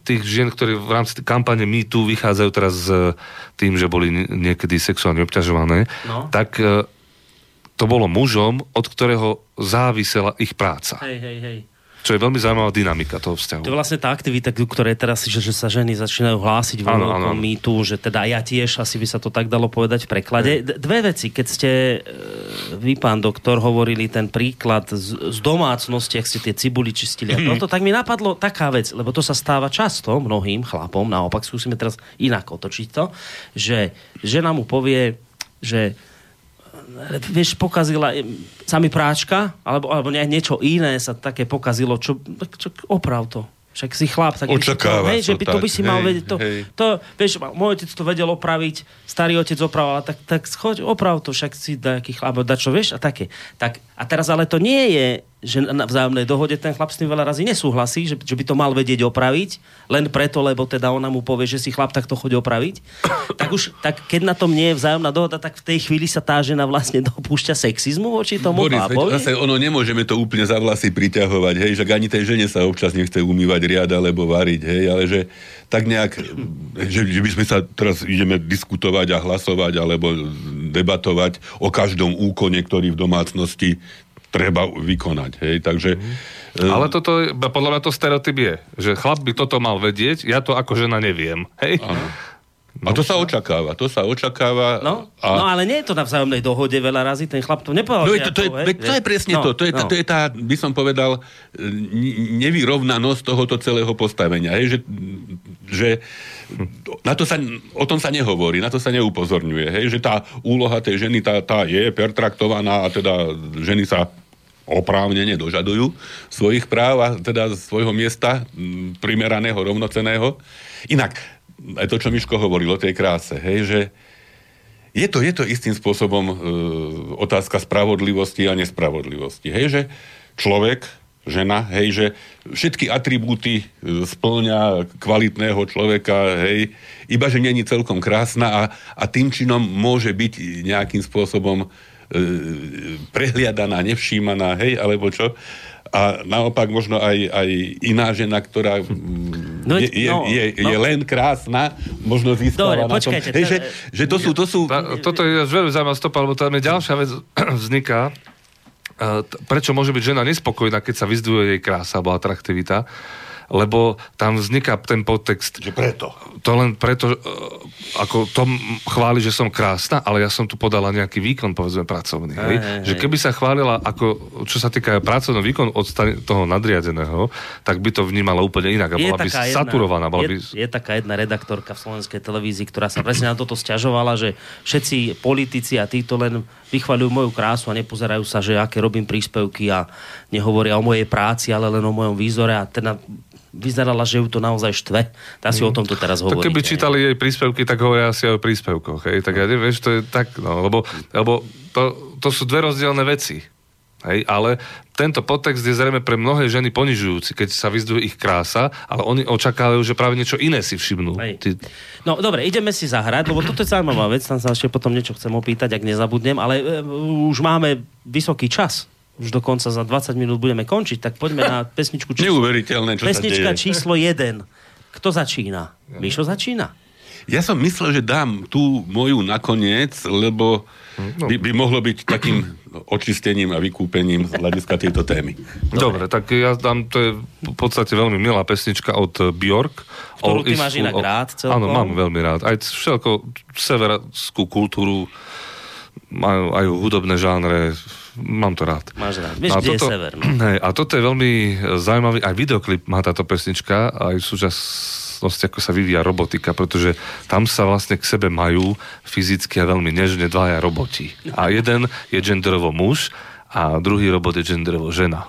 tých žien, ktorí v rámci kampane MeToo vychádzajú teraz s tým, že boli nie- niekedy sexuálne obťažované, No. tak e, to bolo mužom, od ktorého závisela ich práca. Hej, hej, hej. Čo je veľmi zaujímavá dynamika toho vzťahu. To je vlastne tá aktivita, ku ktorej teraz, že, že sa ženy začínajú hlásiť vo mýtu, že teda ja tiež, asi by sa to tak dalo povedať v preklade. D- dve veci, keď ste e, vy, pán doktor, hovorili ten príklad z, z domácnosti, ak ste tie cibuli čistili a toto, tak mi napadlo taká vec, lebo to sa stáva často mnohým chlapom, naopak skúsime teraz inak otočiť to, že žena mu povie, že vieš, pokazila sa mi práčka, alebo, alebo niečo iné sa také pokazilo, čo, čo oprav to. Však si chlap, tak by si to, Očakáva hej, že by to by si mal hej, vedieť. To, hej. to, vieš, môj otec to vedel opraviť, starý otec opravoval, tak, tak choď, oprav to, však si nejaký chlap, da čo vieš, a také. Tak, a teraz ale to nie je, že na vzájomnej dohode ten chlap s tým veľa razy nesúhlasí, že, že by to mal vedieť opraviť, len preto, lebo teda ona mu povie, že si chlap, tak to choď opraviť. tak už, tak keď na tom nie je vzájomná dohoda, tak v tej chvíli sa tá žena vlastne dopúšťa sexizmu voči tomu Boris, chlapovi. zase ono nemôžeme to úplne za vlasy priťahovať, hej, že ani tej žene sa občas nechce umývať riad alebo variť, hej, ale že tak nejak, že, že by sme sa teraz ideme diskutovať a hlasovať alebo debatovať o každom úkone, ktorý v domácnosti treba vykonať, hej, takže... e, Ale toto, podľa mňa to stereotyp je, že chlap by toto mal vedieť, ja to ako žena neviem. Hej? A to sa očakáva, to sa očakáva. No, a... no ale nie je to na vzájomnej dohode veľa razy, ten chlap to nepovedal. No je to, to, je, hej, to je presne no, to. To je, tá, no. to je tá, by som povedal, e, nevyrovnanosť tohoto celého postavenia. Hej, že, že na to sa, o tom sa nehovorí, na to sa neupozorňuje. Hej, že tá úloha tej ženy tá, tá je pertraktovaná a teda ženy sa oprávnene dožadujú svojich práv a teda svojho miesta primeraného, rovnoceného. Inak, aj to, čo Miško hovoril o tej kráse, hej, že je to, je to istým spôsobom e, otázka spravodlivosti a nespravodlivosti. Hej, že človek, žena, hej, že všetky atribúty e, splňa kvalitného človeka, hej, iba že není celkom krásna a, a tým činom môže byť nejakým spôsobom prehliadaná, nevšímaná, hej, alebo čo. A naopak možno aj, aj iná žena, ktorá No no, je, je, no, je, no. je len krásna, možno získava Dobre, na tom. počkajte, Hej, to- že, že to sú, to sú Tá, toto je veľmi zaujímavá stopa, lebo tam je ďalšia vec vzniká. E, Prečo môže byť žena nespokojná, keď sa vyzdvuje jej krása alebo atraktivita? Lebo tam vzniká ten podtext. Že preto. To len preto, e, ako Tom chváli, že som krásna, ale ja som tu podala nejaký výkon, povedzme, pracovný. Hej? Hej, Že hej. keby sa chválila, ako, čo sa týka pracovného výkonu od toho nadriadeného, tak by to vnímala úplne inak a bola by saturovaná. Bola je, by... je taká jedna redaktorka v slovenskej televízii, ktorá sa presne na toto stiažovala, že všetci politici a títo len vychvaľujú moju krásu a nepozerajú sa, že aké robím príspevky a nehovoria o mojej práci, ale len o mojom výzore a teda vyzerala, že ju to naozaj štve. Tá si o tomto teraz Tak hovorí. keby čítali jej príspevky, tak hovoria asi aj o príspevkoch. Hej? Tak ja neviem, to je tak, no, lebo, lebo to, to sú dve rozdielne veci. Hej, ale tento podtext je zrejme pre mnohé ženy ponižujúci, keď sa vyzduje ich krása, ale oni očakávajú, že práve niečo iné si všimnú. Hej. Ty, No dobre, ideme si zahrať, lebo toto je zaujímavá vec, tam sa ešte potom niečo chcem opýtať, ak nezabudnem, ale e, už máme vysoký čas. Už dokonca za 20 minút budeme končiť, tak poďme na pesničku číslo, Neuveriteľné, čo sa pesnička deje. číslo 1. Kto začína? Mišo začína? Ja som myslel, že dám tú moju nakoniec, lebo No. by, by mohlo byť takým očistením a vykúpením z hľadiska tejto témy. Dobre, tak ja dám, to je v podstate veľmi milá pesnička od eh, Bjork. Ktorú ty máš inak rád celkom. Áno, mám veľmi rád. Aj všetko severskú kultúru, majú aj hudobné žánre, mám to rád. Máš rád. Vieš, a kde je sever, no? hej, a toto je veľmi zaujímavý, aj videoklip má táto pesnička, aj v súčasnosti, ako sa vyvíja robotika, pretože tam sa vlastne k sebe majú fyzicky a veľmi nežne dvaja roboti. A jeden je genderovo muž a druhý robot je genderovo žena.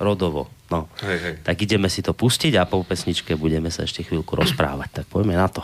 Rodovo. No. Hej, hej. Tak ideme si to pustiť a po pesničke budeme sa ešte chvíľku rozprávať. Tak poďme na. To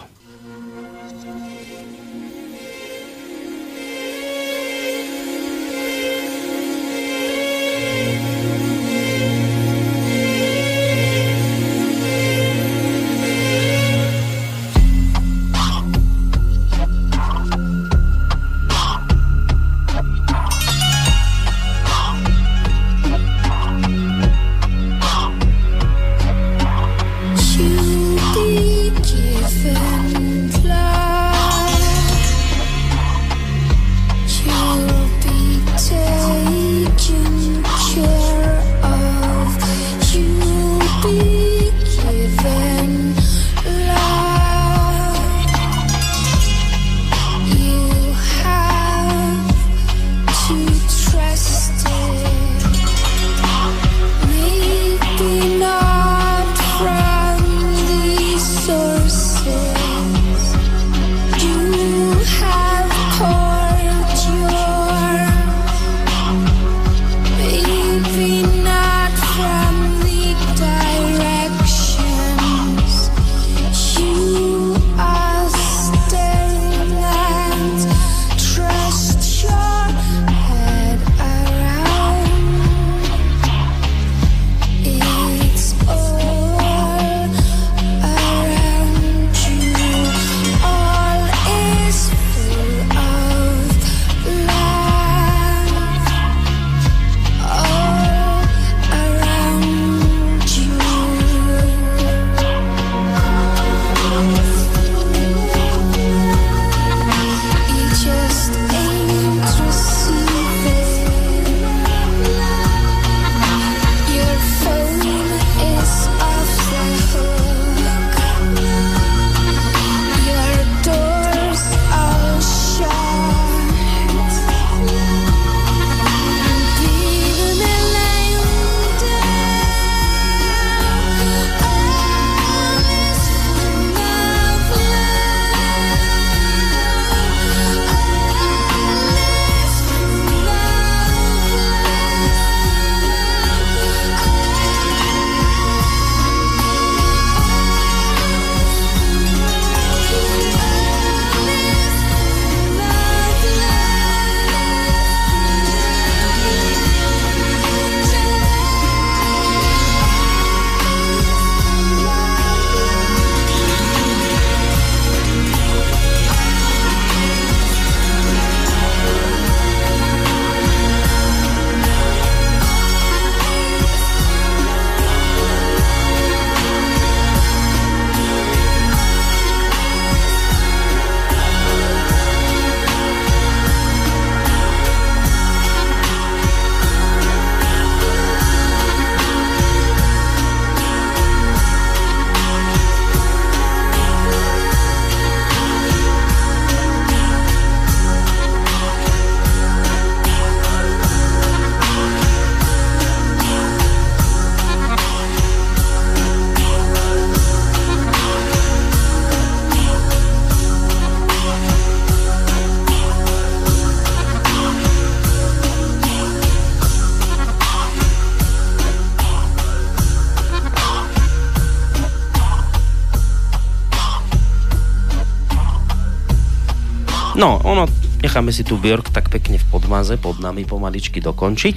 necháme si tu Björk tak pekne v podmaze pod nami pomaličky dokončiť.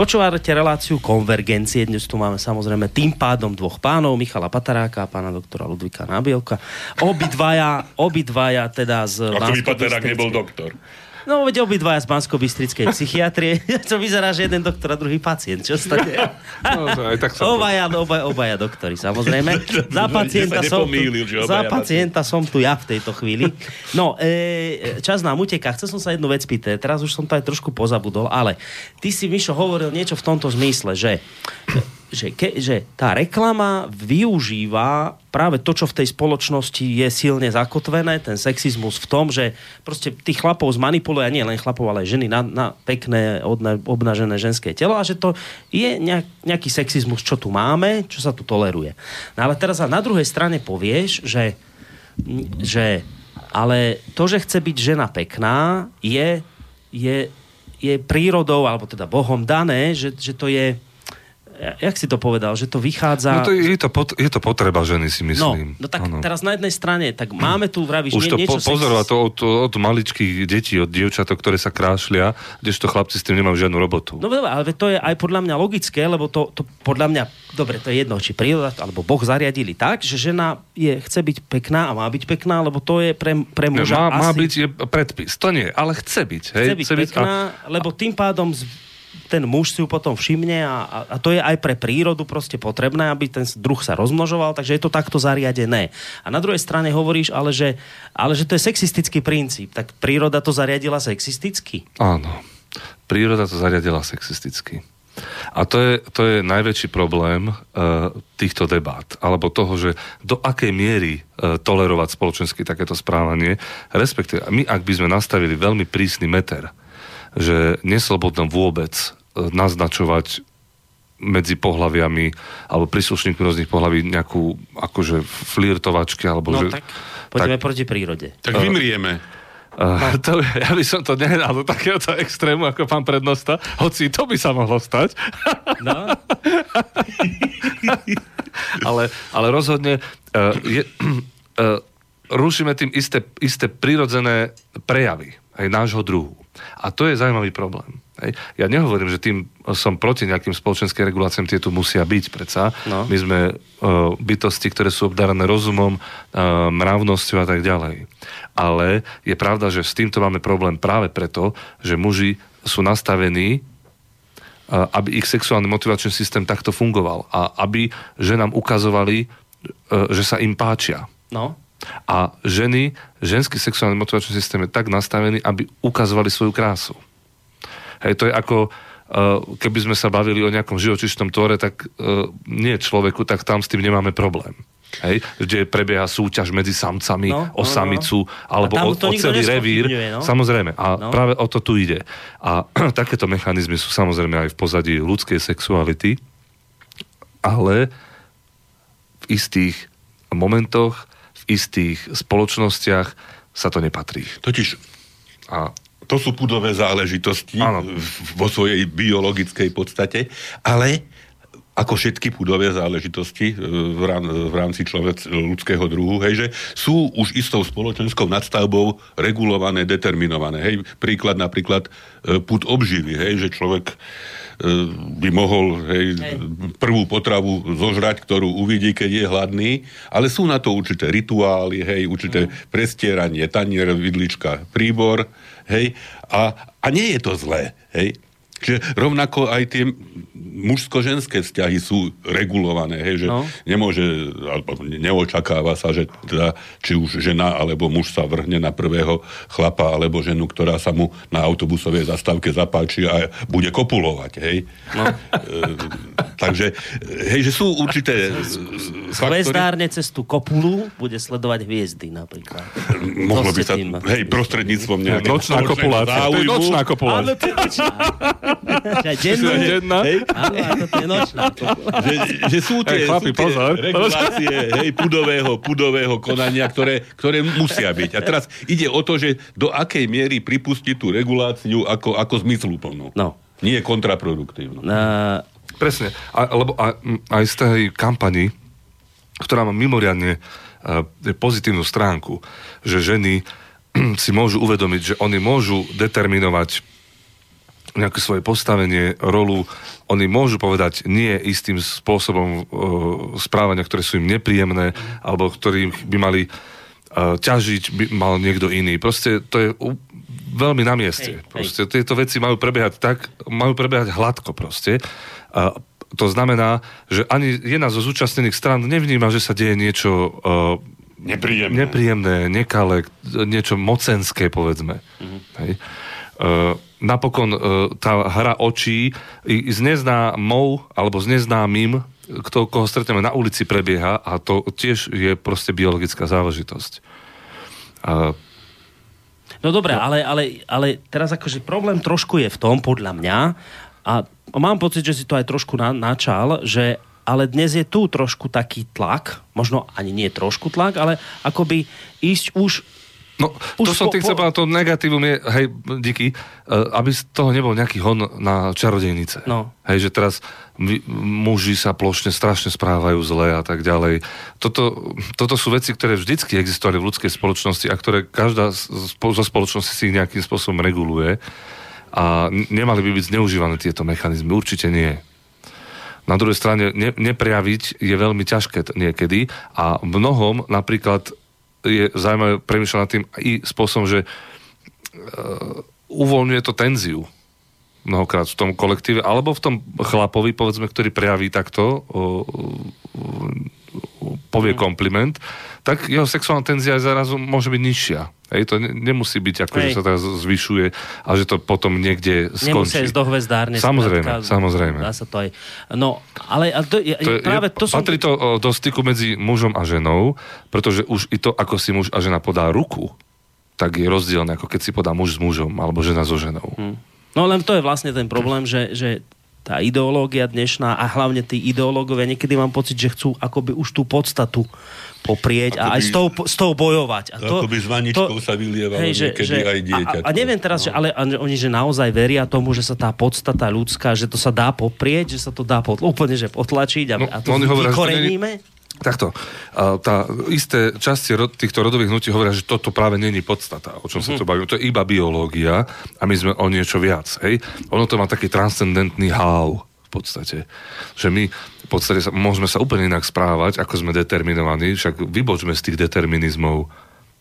Počúvate reláciu konvergencie. Dnes tu máme samozrejme tým pádom dvoch pánov, Michala Pataráka a pána doktora Ludvika Nábielka. Obidvaja, obidvaja teda z... Paterák Banskobystrickej- nebol doktor. No, veď obidvaja z Bansko-Bystrickej psychiatrie. to vyzerá, že jeden doktor a druhý pacient. Čo sa deje? No, aj tak sa to- Obaja, obaja, obaja doktori, samozrejme. Za pacienta, som tu, za obaja pacienta som tu ja v tejto chvíli. No, e, čas nám uteká. Chcel som sa jednu vec pýtať. Teraz už som to aj trošku pozabudol, ale ty si, Mišo, hovoril niečo v tomto zmysle, že že, ke, že tá reklama využíva práve to, čo v tej spoločnosti je silne zakotvené, ten sexizmus v tom, že proste tých chlapov zmanipuluje, a nie len chlapov, ale aj ženy na, na pekné, odna, obnažené ženské telo a že to je nejak, nejaký sexizmus, čo tu máme, čo sa tu toleruje. No ale teraz na druhej strane povieš, že, že ale to, že chce byť žena pekná, je, je, je prírodou, alebo teda Bohom dané, že, že to je jak si to povedal, že to vychádza... No to je, je, to pot, je to potreba ženy, si No, myslím. no tak Áno. teraz na jednej strane, tak máme tu, vravíš, Už to nie, po, niečo... pozorovať to od, od maličkých detí, od dievčatok, ktoré sa krášlia, kdežto chlapci s tým nemajú žiadnu robotu. No dobre, ale to je aj podľa mňa logické, lebo to, to podľa mňa, dobre, to je jedno, či príroda alebo Boh zariadili tak, že žena je, chce byť pekná a má byť pekná, lebo to je pre, pre muža má, má asi... byť je predpis, to nie, ale chce byť. Hej? chce byť pekná, lebo tým pádom z, ten muž si ju potom všimne a, a, a to je aj pre prírodu proste potrebné, aby ten druh sa rozmnožoval, takže je to takto zariadené. A na druhej strane hovoríš, ale že, ale že to je sexistický princíp. Tak príroda to zariadila sexisticky? Áno. Príroda to zariadila sexisticky. A to je, to je najväčší problém uh, týchto debát, alebo toho, že do akej miery uh, tolerovať spoločensky takéto správanie, respektíve my, ak by sme nastavili veľmi prísny meter, že neslobodno vôbec uh, naznačovať medzi pohľaviami alebo príslušníkmi rôznych pohlaví nejakú akože flirtovačky alebo No že, tak, poďme proti prírode. Tak vymrieme. Uh, to, ja by som to nehral do takéhoto extrému ako pán prednosta, hoci to by sa mohlo stať, No, ale, ale rozhodne uh, je, uh, rušíme tým isté, isté prirodzené prejavy aj nášho druhu. A to je zaujímavý problém. Hej. Ja nehovorím, že tým som proti nejakým spoločenským reguláciám, tie tu musia byť predsa. No. My sme uh, bytosti, ktoré sú obdarané rozumom, uh, mravnosťou a tak ďalej. Ale je pravda, že s týmto máme problém práve preto, že muži sú nastavení a- aby ich sexuálny motivačný systém takto fungoval a aby ženám ukazovali, e, že sa im páčia. no. A ženy, ženský sexuálny motivačný systém je tak nastavený, aby ukazovali svoju krásu. Hej, to je ako, uh, keby sme sa bavili o nejakom živočišnom tvore, tak uh, nie človeku, tak tam s tým nemáme problém. Hej, kde prebieha súťaž medzi samcami No, o no, no, samicu no. alebo o, o celý revír. no. Samozrejme. A No. práve o to tu ide. A takéto mechanizmy sú samozrejme aj v pozadí ľudskej sexuality, ale v istých momentoch, istých spoločnostiach sa to nepatrí. Totiž A to sú pudové záležitosti Áno. vo svojej biologickej podstate, ale ako všetky pudové záležitosti e, v, rám, v rámci človek, ľudského druhu, hej, že sú už istou spoločenskou nadstavbou regulované, determinované. Hej, príklad napríklad e, pud obživy, hej, že človek by mohol hej, Hej. prvú potravu zožrať, ktorú uvidí, keď je hladný, ale sú na to určité rituály, hej, určité prestieranie, tanier, vidlička, príbor, hej, a, a nie je to zlé, hej. Čiže rovnako aj tie mužsko-ženské vzťahy sú regulované, hej, že No. nemôže, alebo neočakáva sa, že teda, či už žena alebo muž sa vrhne na prvého chlapa alebo ženu, ktorá sa mu na autobusovej zastávke zapáči a bude kopulovať, hej. No. E, takže, hej, že sú určité e, faktory. Hvezdárne cez tú kopulu bude sledovať hviezdy napríklad. Mohlo To by sa, tým- hej, prostredníctvom nejakého nočná kopulácia. To je nočná kopulácia. Áno, to je nočná. Denná? Hej, áno, toto je nočná. že, že sú tie, Hej, chlapi, sú tie pozor. regulácie hej, pudového, pudového konania, ktoré, ktoré musia byť. A teraz ide o to, že do akej miery pripustiť tú reguláciu ako, ako zmysluplnú. No. Nie kontraproduktívnu. Uh, Presne. A, lebo a, aj z tej kampani, ktorá má mimoriadne uh, pozitívnu stránku, že ženy si môžu uvedomiť, že oni môžu determinovať nejaké svoje postavenie, rolu, oni môžu povedať nie istým spôsobom e, správania, ktoré sú im nepríjemné, alebo ktorým by mali e, ťažiť, by mal niekto iný. Proste to je veľmi na mieste. Hej, hej. Proste tieto veci majú prebiehať tak, majú prebiehať hladko proste. A to znamená, že ani jedna zo zúčastnených stran nevníma, že sa deje niečo e, Nepríjemné. nepríjemné, nekalé, niečo mocenské, povedzme. Hej. Uh, napokon uh, tá hra očí i, i s neznámou alebo s neznámym, kto, koho stretneme na ulici, prebieha a to tiež je proste biologická záležitosť. Uh, No dobré, ale, ale, ale teraz akože problém trošku je v tom, podľa mňa, a mám pocit, že si to aj trošku na, načal, že ale dnes je tu trošku taký tlak, možno ani nie trošku tlak, ale akoby ísť už No, Už to som po- tým chcel po- to negatívum je, hej, díky, uh, aby z toho nebol nejaký hon na čarodejnice. No. Hej, že teraz vy, muži sa plošne strašne správajú zle a tak ďalej. Toto, toto sú veci, ktoré vždycky existovali v ľudskej spoločnosti a ktoré každá zo spoločnosti si nejakým spôsobom reguluje a nemali by byť zneužívané tieto mechanizmy. Určite nie. Na druhej strane ne, neprejaviť je veľmi ťažké niekedy a mnohom napríklad je zaujímavé premýšľať nad tým i spôsobom, že uh, uvoľňuje to tenziu mnohokrát v tom kolektíve, alebo v tom chlapovi, povedzme, ktorý prejaví takto, o, o, povie kompliment, tak jeho sexuálna tenzia zrazu môže byť nižšia. Hej, to ne, nemusí byť ako, Hej. že sa teraz zvyšuje a že to potom niekde skončí. ísť do hvezdárne. Samozrejme, skrátka, samozrejme. Dá sa to aj. No, ale a to, je, To je, práve to som... Patrí to o, do styku medzi mužom a ženou, pretože už i to, ako si muž a žena podá ruku, tak je rozdielne, ako keď si podá muž s mužom, alebo žena so ženou. Hm. No len to je vlastne ten problém, že, že tá ideológia dnešná a hlavne tí ideológovia niekedy mám pocit, že chcú akoby už tú podstatu poprieť a Akoby- aj s tou, s tou bojovať. A to, Akoby s vaničkou sa vylievalo niekedy aj dieťatko. A, a neviem teraz, No. že, ale a oni že naozaj veria tomu, že sa tá podstata ľudská, že to sa dá poprieť, že sa to dá pod, úplne že potlačiť a, No, a to že to vykoreníme. Takto. Tá isté časti rod, týchto rodových hnutí hovoria, že toto práve není podstata, o čom sa tu bavíme. To je iba biológia a my sme o niečo viac. Hej? Ono to má taký transcendentný háv v podstate. Že my v podstate sa, môžeme sa úplne inak správať, ako sme determinovaní, však vybočme z tých determinizmov.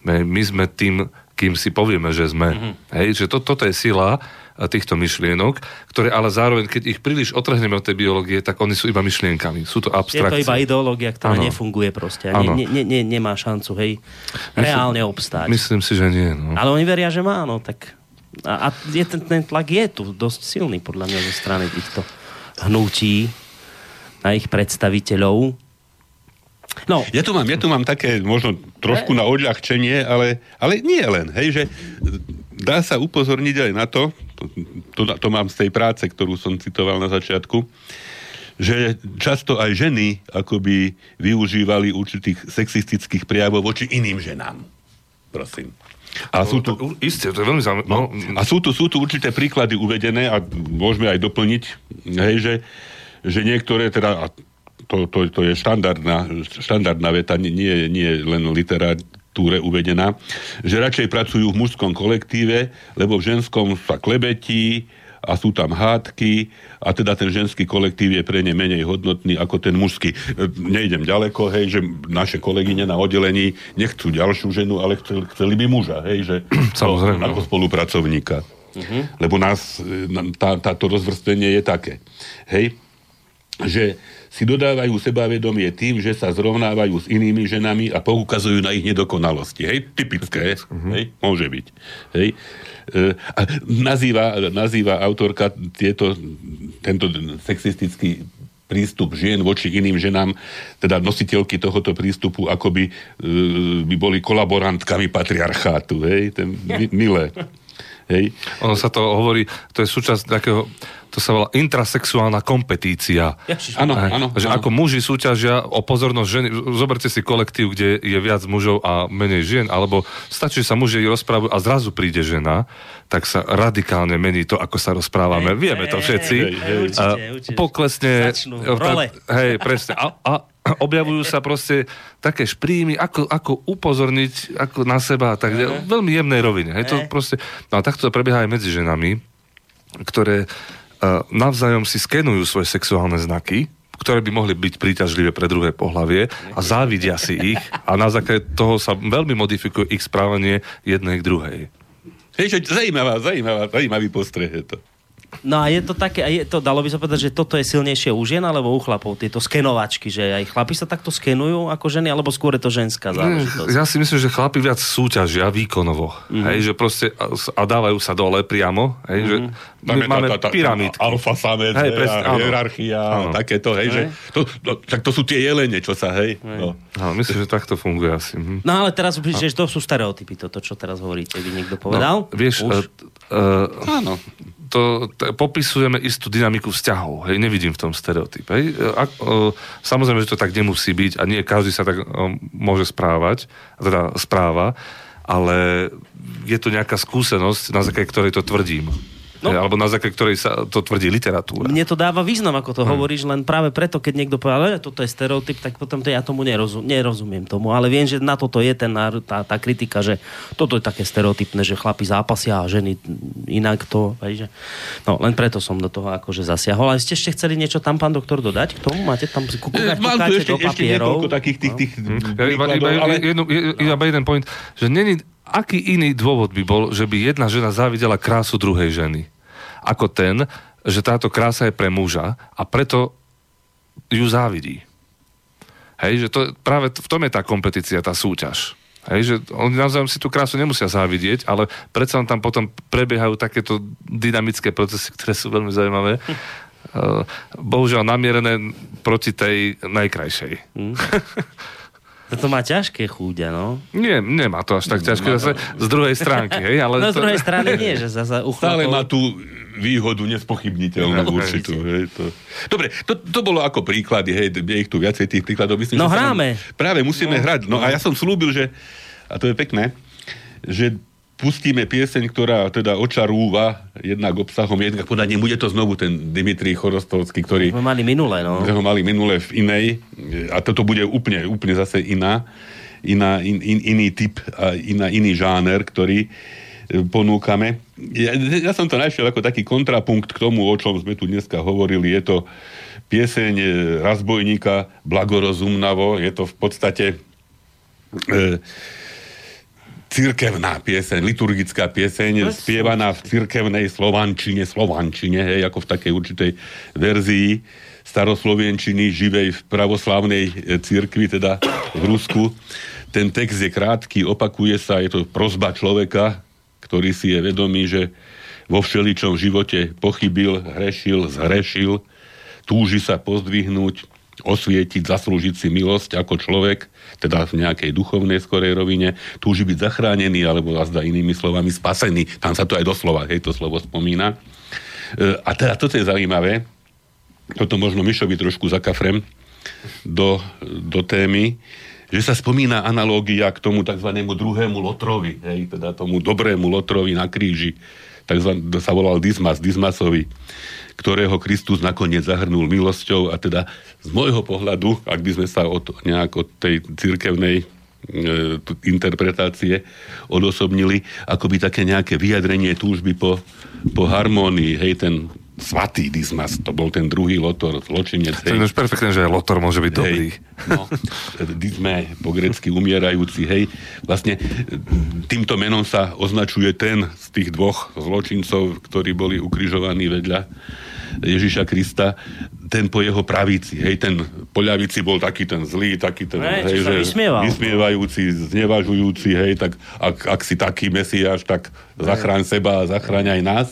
My, my sme tým, kým si povieme, že sme. Mm-hmm. Hej, že to, toto je sila týchto myšlienok, ktoré ale zároveň, keď ich príliš otrhneme od tej biológie, tak oni sú iba myšlienkami. Sú to Je to abstrakcie. iba ideológia, ktorá Áno. nefunguje proste. A ne, ne, ne, nemá šancu, hej, reálne obstáť. Myslím si, že nie. No. Ale oni veria, že má, no tak... A, a je ten, ten tlak je tu dosť silný, podľa mňa, zo strany týchto hnutí na ich predstaviteľov. No, Ja tu mám, ja tu mám také možno trošku na odľahčenie, ale, ale nie len, hej, že dá sa upozorniť aj na to, to, to, mám z tej práce, ktorú som citoval na začiatku, že často aj ženy akoby využívali určitých sexistických prejavov voči iným ženám. Prosím. A sú tu, To- Isté, to je veľmi zaujímavé. No, a sú tu, sú tu určité príklady uvedené a môžeme aj doplniť, hej, že, že niektoré teda, a to, to, to je štandardná, štandardná veta, nie, nie, len literatúre uvedená, že radšej pracujú v mužskom kolektíve, lebo v ženskom sa klebetí a sú tam hádky a teda ten ženský kolektív je pre ne menej hodnotný ako ten mužský. E, Nejdem ďaleko, hej, že naše kolegyne na oddelení nechcú ďalšiu ženu, ale chceli, chceli by muža, hej, že Samozrejme, ako no. spolupracovníka. Uh-huh. Lebo nás, e, tá, táto rozvrstenie je také. Hej, že si dodávajú sebavedomie tým, že sa zrovnávajú s inými ženami a poukazujú na ich nedokonalosti. Hej, typické, uh-huh. hej, môže byť. Hej. E, a nazýva, nazýva autorka tieto, tento sexistický prístup žien voči iným ženám, teda nositeľky tohoto prístupu, akoby e, by boli kolaborantkami patriarchátu, hej, ten, mi, milé. Hej. ono sa to hovorí, to je súčasť takého to sa volá intrasexuálna kompetícia. Áno, Hej, áno. že áno. ako muži súťažia o pozornosť ženy, zoberte si kolektív, kde je viac mužov a menej žien, alebo stačí, že sa muži rozprávajú a zrazu príde žena, tak sa radikálne mení to, ako sa rozprávame. Vieme to všetci. hej, hej, určite, A určite. Poklesne... Začnú tá- role. Hej, presne. A, a objavujú sa proste také šprímy, ako, ako upozorniť ako na seba, tak v veľmi jemnej rovine. Hej, to Hej. proste, no a takto to prebieha aj medzi ženami, ktoré navzájom si skenujú svoje sexuálne znaky, ktoré by mohli byť príťažlivé pre druhé pohlavie a závidia si ich a na základe toho sa veľmi modifikuje ich správanie jednej k druhej. Hej, že zajímavá, zajímavá, zajímavý postreh je to. No a je to také, a je to, dalo by sa povedať, že toto je silnejšie u žien alebo u chlapov, tieto skenovačky, že aj chlapi sa takto skenujú ako ženy, alebo skôr je to ženská záležitosť. Ja si myslím, že chlapi viac súťažia výkonovo. Mhm. Mm-hmm. Hej, že proste a, a dávajú sa dole priamo. Hej, že Mhm. my máme pyramidky. Alfa samec, Hej, hej, presne, a áno. hierarchia, Áno. takéto, hej, že to, to, tak to sú tie jelene, čo sa, hej. No. No, myslím, že takto funguje asi. Mhm. No ale teraz, že to sú stereotypy, toto, čo teraz hovoríte, by niekto povedal. No, vieš, Už? uh, uh, Áno. To, t- popisujeme istú dynamiku vzťahov. Hej, nevidím v tom stereotyp. Hej. A, uh, samozrejme, že to tak nemusí byť a nie každý sa tak uh, môže správať, teda správa, ale je to nejaká skúsenosť, na základe ktorej to tvrdím. No. No. Alebo na základe ktorej sa to tvrdí literatúra. Mne to dáva význam, ako to hovoríš, len práve preto, keď niekto povie, že toto je stereotyp, tak potom to ja tomu nerozum, nerozumiem tomu. Ale viem, že na toto je ten, tá, tá kritika, že toto je také stereotypné, že chlapi zápasia a ženy inak to. Že... No, len preto som do toho akože zasiahol. Ale ste ešte chceli niečo tam, pán doktor, dodať k tomu? Máte tam kúkať, Mám kúkáte tu ešte, do ešte niekoľko takých tých, tých Ja iba, iba, príkladov, ale... jedno, je- iba jeden point, že není, aký iný dôvod by bol, že by jedna žena závidela krásu druhej ženy, ako ten, že táto krása je pre muža a preto ju závidí. Hej, že to, práve v tom je tá kompetícia, tá súťaž. Hej, že oni navzájom si tú krásu nemusia závidieť, ale predsa tam potom prebiehajú takéto dynamické procesy, ktoré sú veľmi zaujímavé. Eh, Bohužiaľ namierené proti tej najkrajšej. To má ťažké chúďa, no. Nie, nemá to až tak ťažké zase z druhej stránky, hej, ale... No z to... druhej strany nie, že zase u Stále má tú výhodu nespochybniteľnú No, určitú. Hej, to. Dobre, to, to bolo ako príklady, hej, je ich tu viacej tých príkladov. Myslím, No že hráme. Práve musíme No. hrať. No a ja som slúbil, že, a to je pekné, že pustíme pieseň, ktorá teda očarúva jednak obsahom, jednak podaním. Bude to znovu ten Dimitri Chorostovský, ktorý Sme mali minulé, no. sme ho mali minule v inej a toto bude úplne, úplne zase iná, iná in, in, iný typ a iná, iný žáner, ktorý e, ponúkame. Ja, ja som to našiel ako taký kontrapunkt k tomu, o čom sme tu dneska hovorili. Je to pieseň e, razbojníka Blagorozumnavo. Je to v podstate e, cirkevná pieseň, liturgická pieseň, spievaná v cirkevnej slovančine, slovančine, hej, ako v takej určitej verzii staroslovenčiny, živej v pravoslavnej e, cirkvi, teda v Rusku. Ten text je krátky, opakuje sa, je to prozba človeka, ktorý si je vedomý, že vo všeličom živote pochybil, hrešil, zhrešil, túži sa pozdvihnúť, osvietiť, zaslúžiť si milosť ako človek, teda v nejakej duchovnej skorej rovine, túži byť zachránený, alebo zda inými slovami spasený. Tam sa to aj doslova, hej, to slovo spomína. E, A teda toto je zaujímavé, toto možno Mišovi trošku zakafrem do, do témy, že sa spomína analógia k tomu tzv. druhému Lotrovi, hej, teda tomu dobrému Lotrovi na kríži, takzvaný, sa volal Dismas, Dismasovi, ktorého Kristus nakoniec zahrnul milosťou a teda z môjho pohľadu, ak by sme sa od, nejak od tej cirkevnej e, interpretácie odosobnili, akoby také nejaké vyjadrenie túžby po, po harmónii, hej, ten svatý Dismas, to bol ten druhý lotor, zločinec, To je už perfektné, že aj Lotor môže byť dobrý. Hej, no, Dizme, po grecky umierajúci, hej. Vlastne týmto menom sa označuje ten z tých dvoch zločincov, ktorí boli ukrižovaní vedľa Ježiša Krista, ten po jeho pravici, hej, ten po ľavici bol taký ten zlý, taký ten, Hej, čo sa vysmieval. vysmievajúci, znevažujúci, hej, tak ak, ak si taký mesiáš, tak zachráň seba a zachráň aj nás.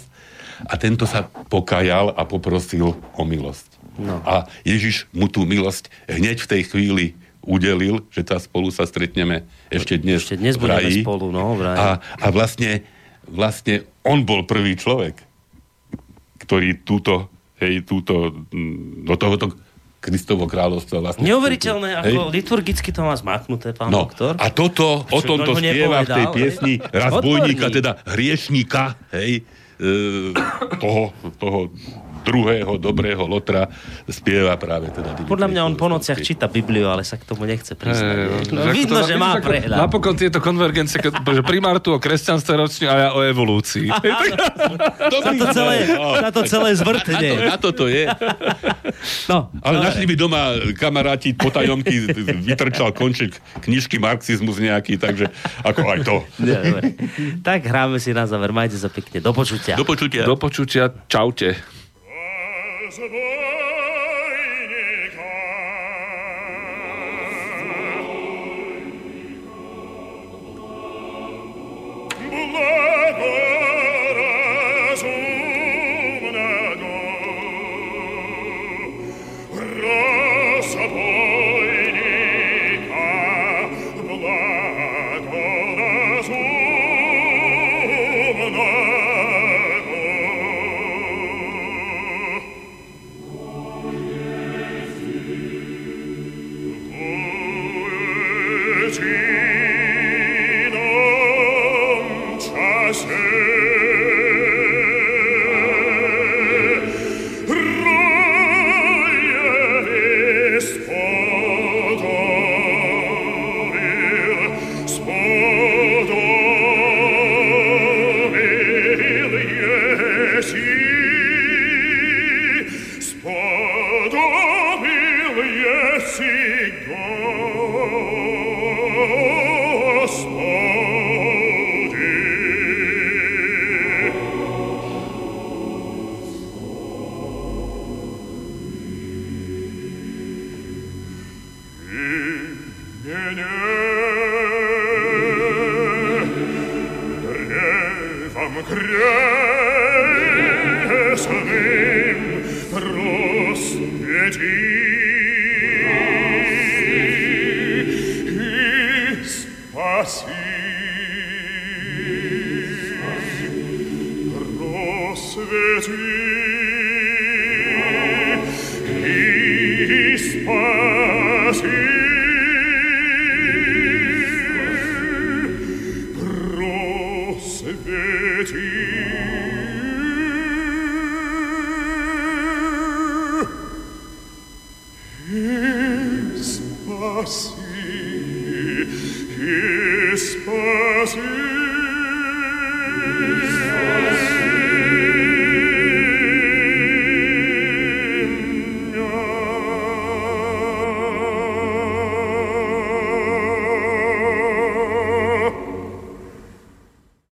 A tento sa pokajal a poprosil o milosť. No. A Ježiš mu tú milosť hneď v tej chvíli udelil, že tá spolu sa stretneme ešte dnes. Ešte dnes v raji. spolu, no, v raji. A, a vlastne, vlastne on bol prvý človek, ktorý túto, hej, túto, mm, do tohoto Kristovo kráľovstva vlastne... Neuveriteľné, Hej. ako liturgicky to má zmaknuté, pán No, doktor. a toto, o tomto spieva v tej piesni hej? razbojníka, Odborník. teda hriešníka, hej, toho, toho druhého dobrého lotra spieva práve teda Dimitri Podľa mňa on po nociach číta Bibliu, ale sa k tomu nechce priznať. Hej, no, vidno, to- že má prehľad. Napokon tieto konvergencie, že primár tu o kresťanstve ročne a ja o evolúcii. Sa to celé, sa to celé Na, to, zvrtne. na to je. No, Ale našli by doma kamaráti potajomky, vytrčal konček knižky Marxizmus nejaký, takže ako aj to. Dobre. Tak hráme si na záver. Majte sa pekne. Do počutia. Do počutia. Do počutia. Čaute. Благо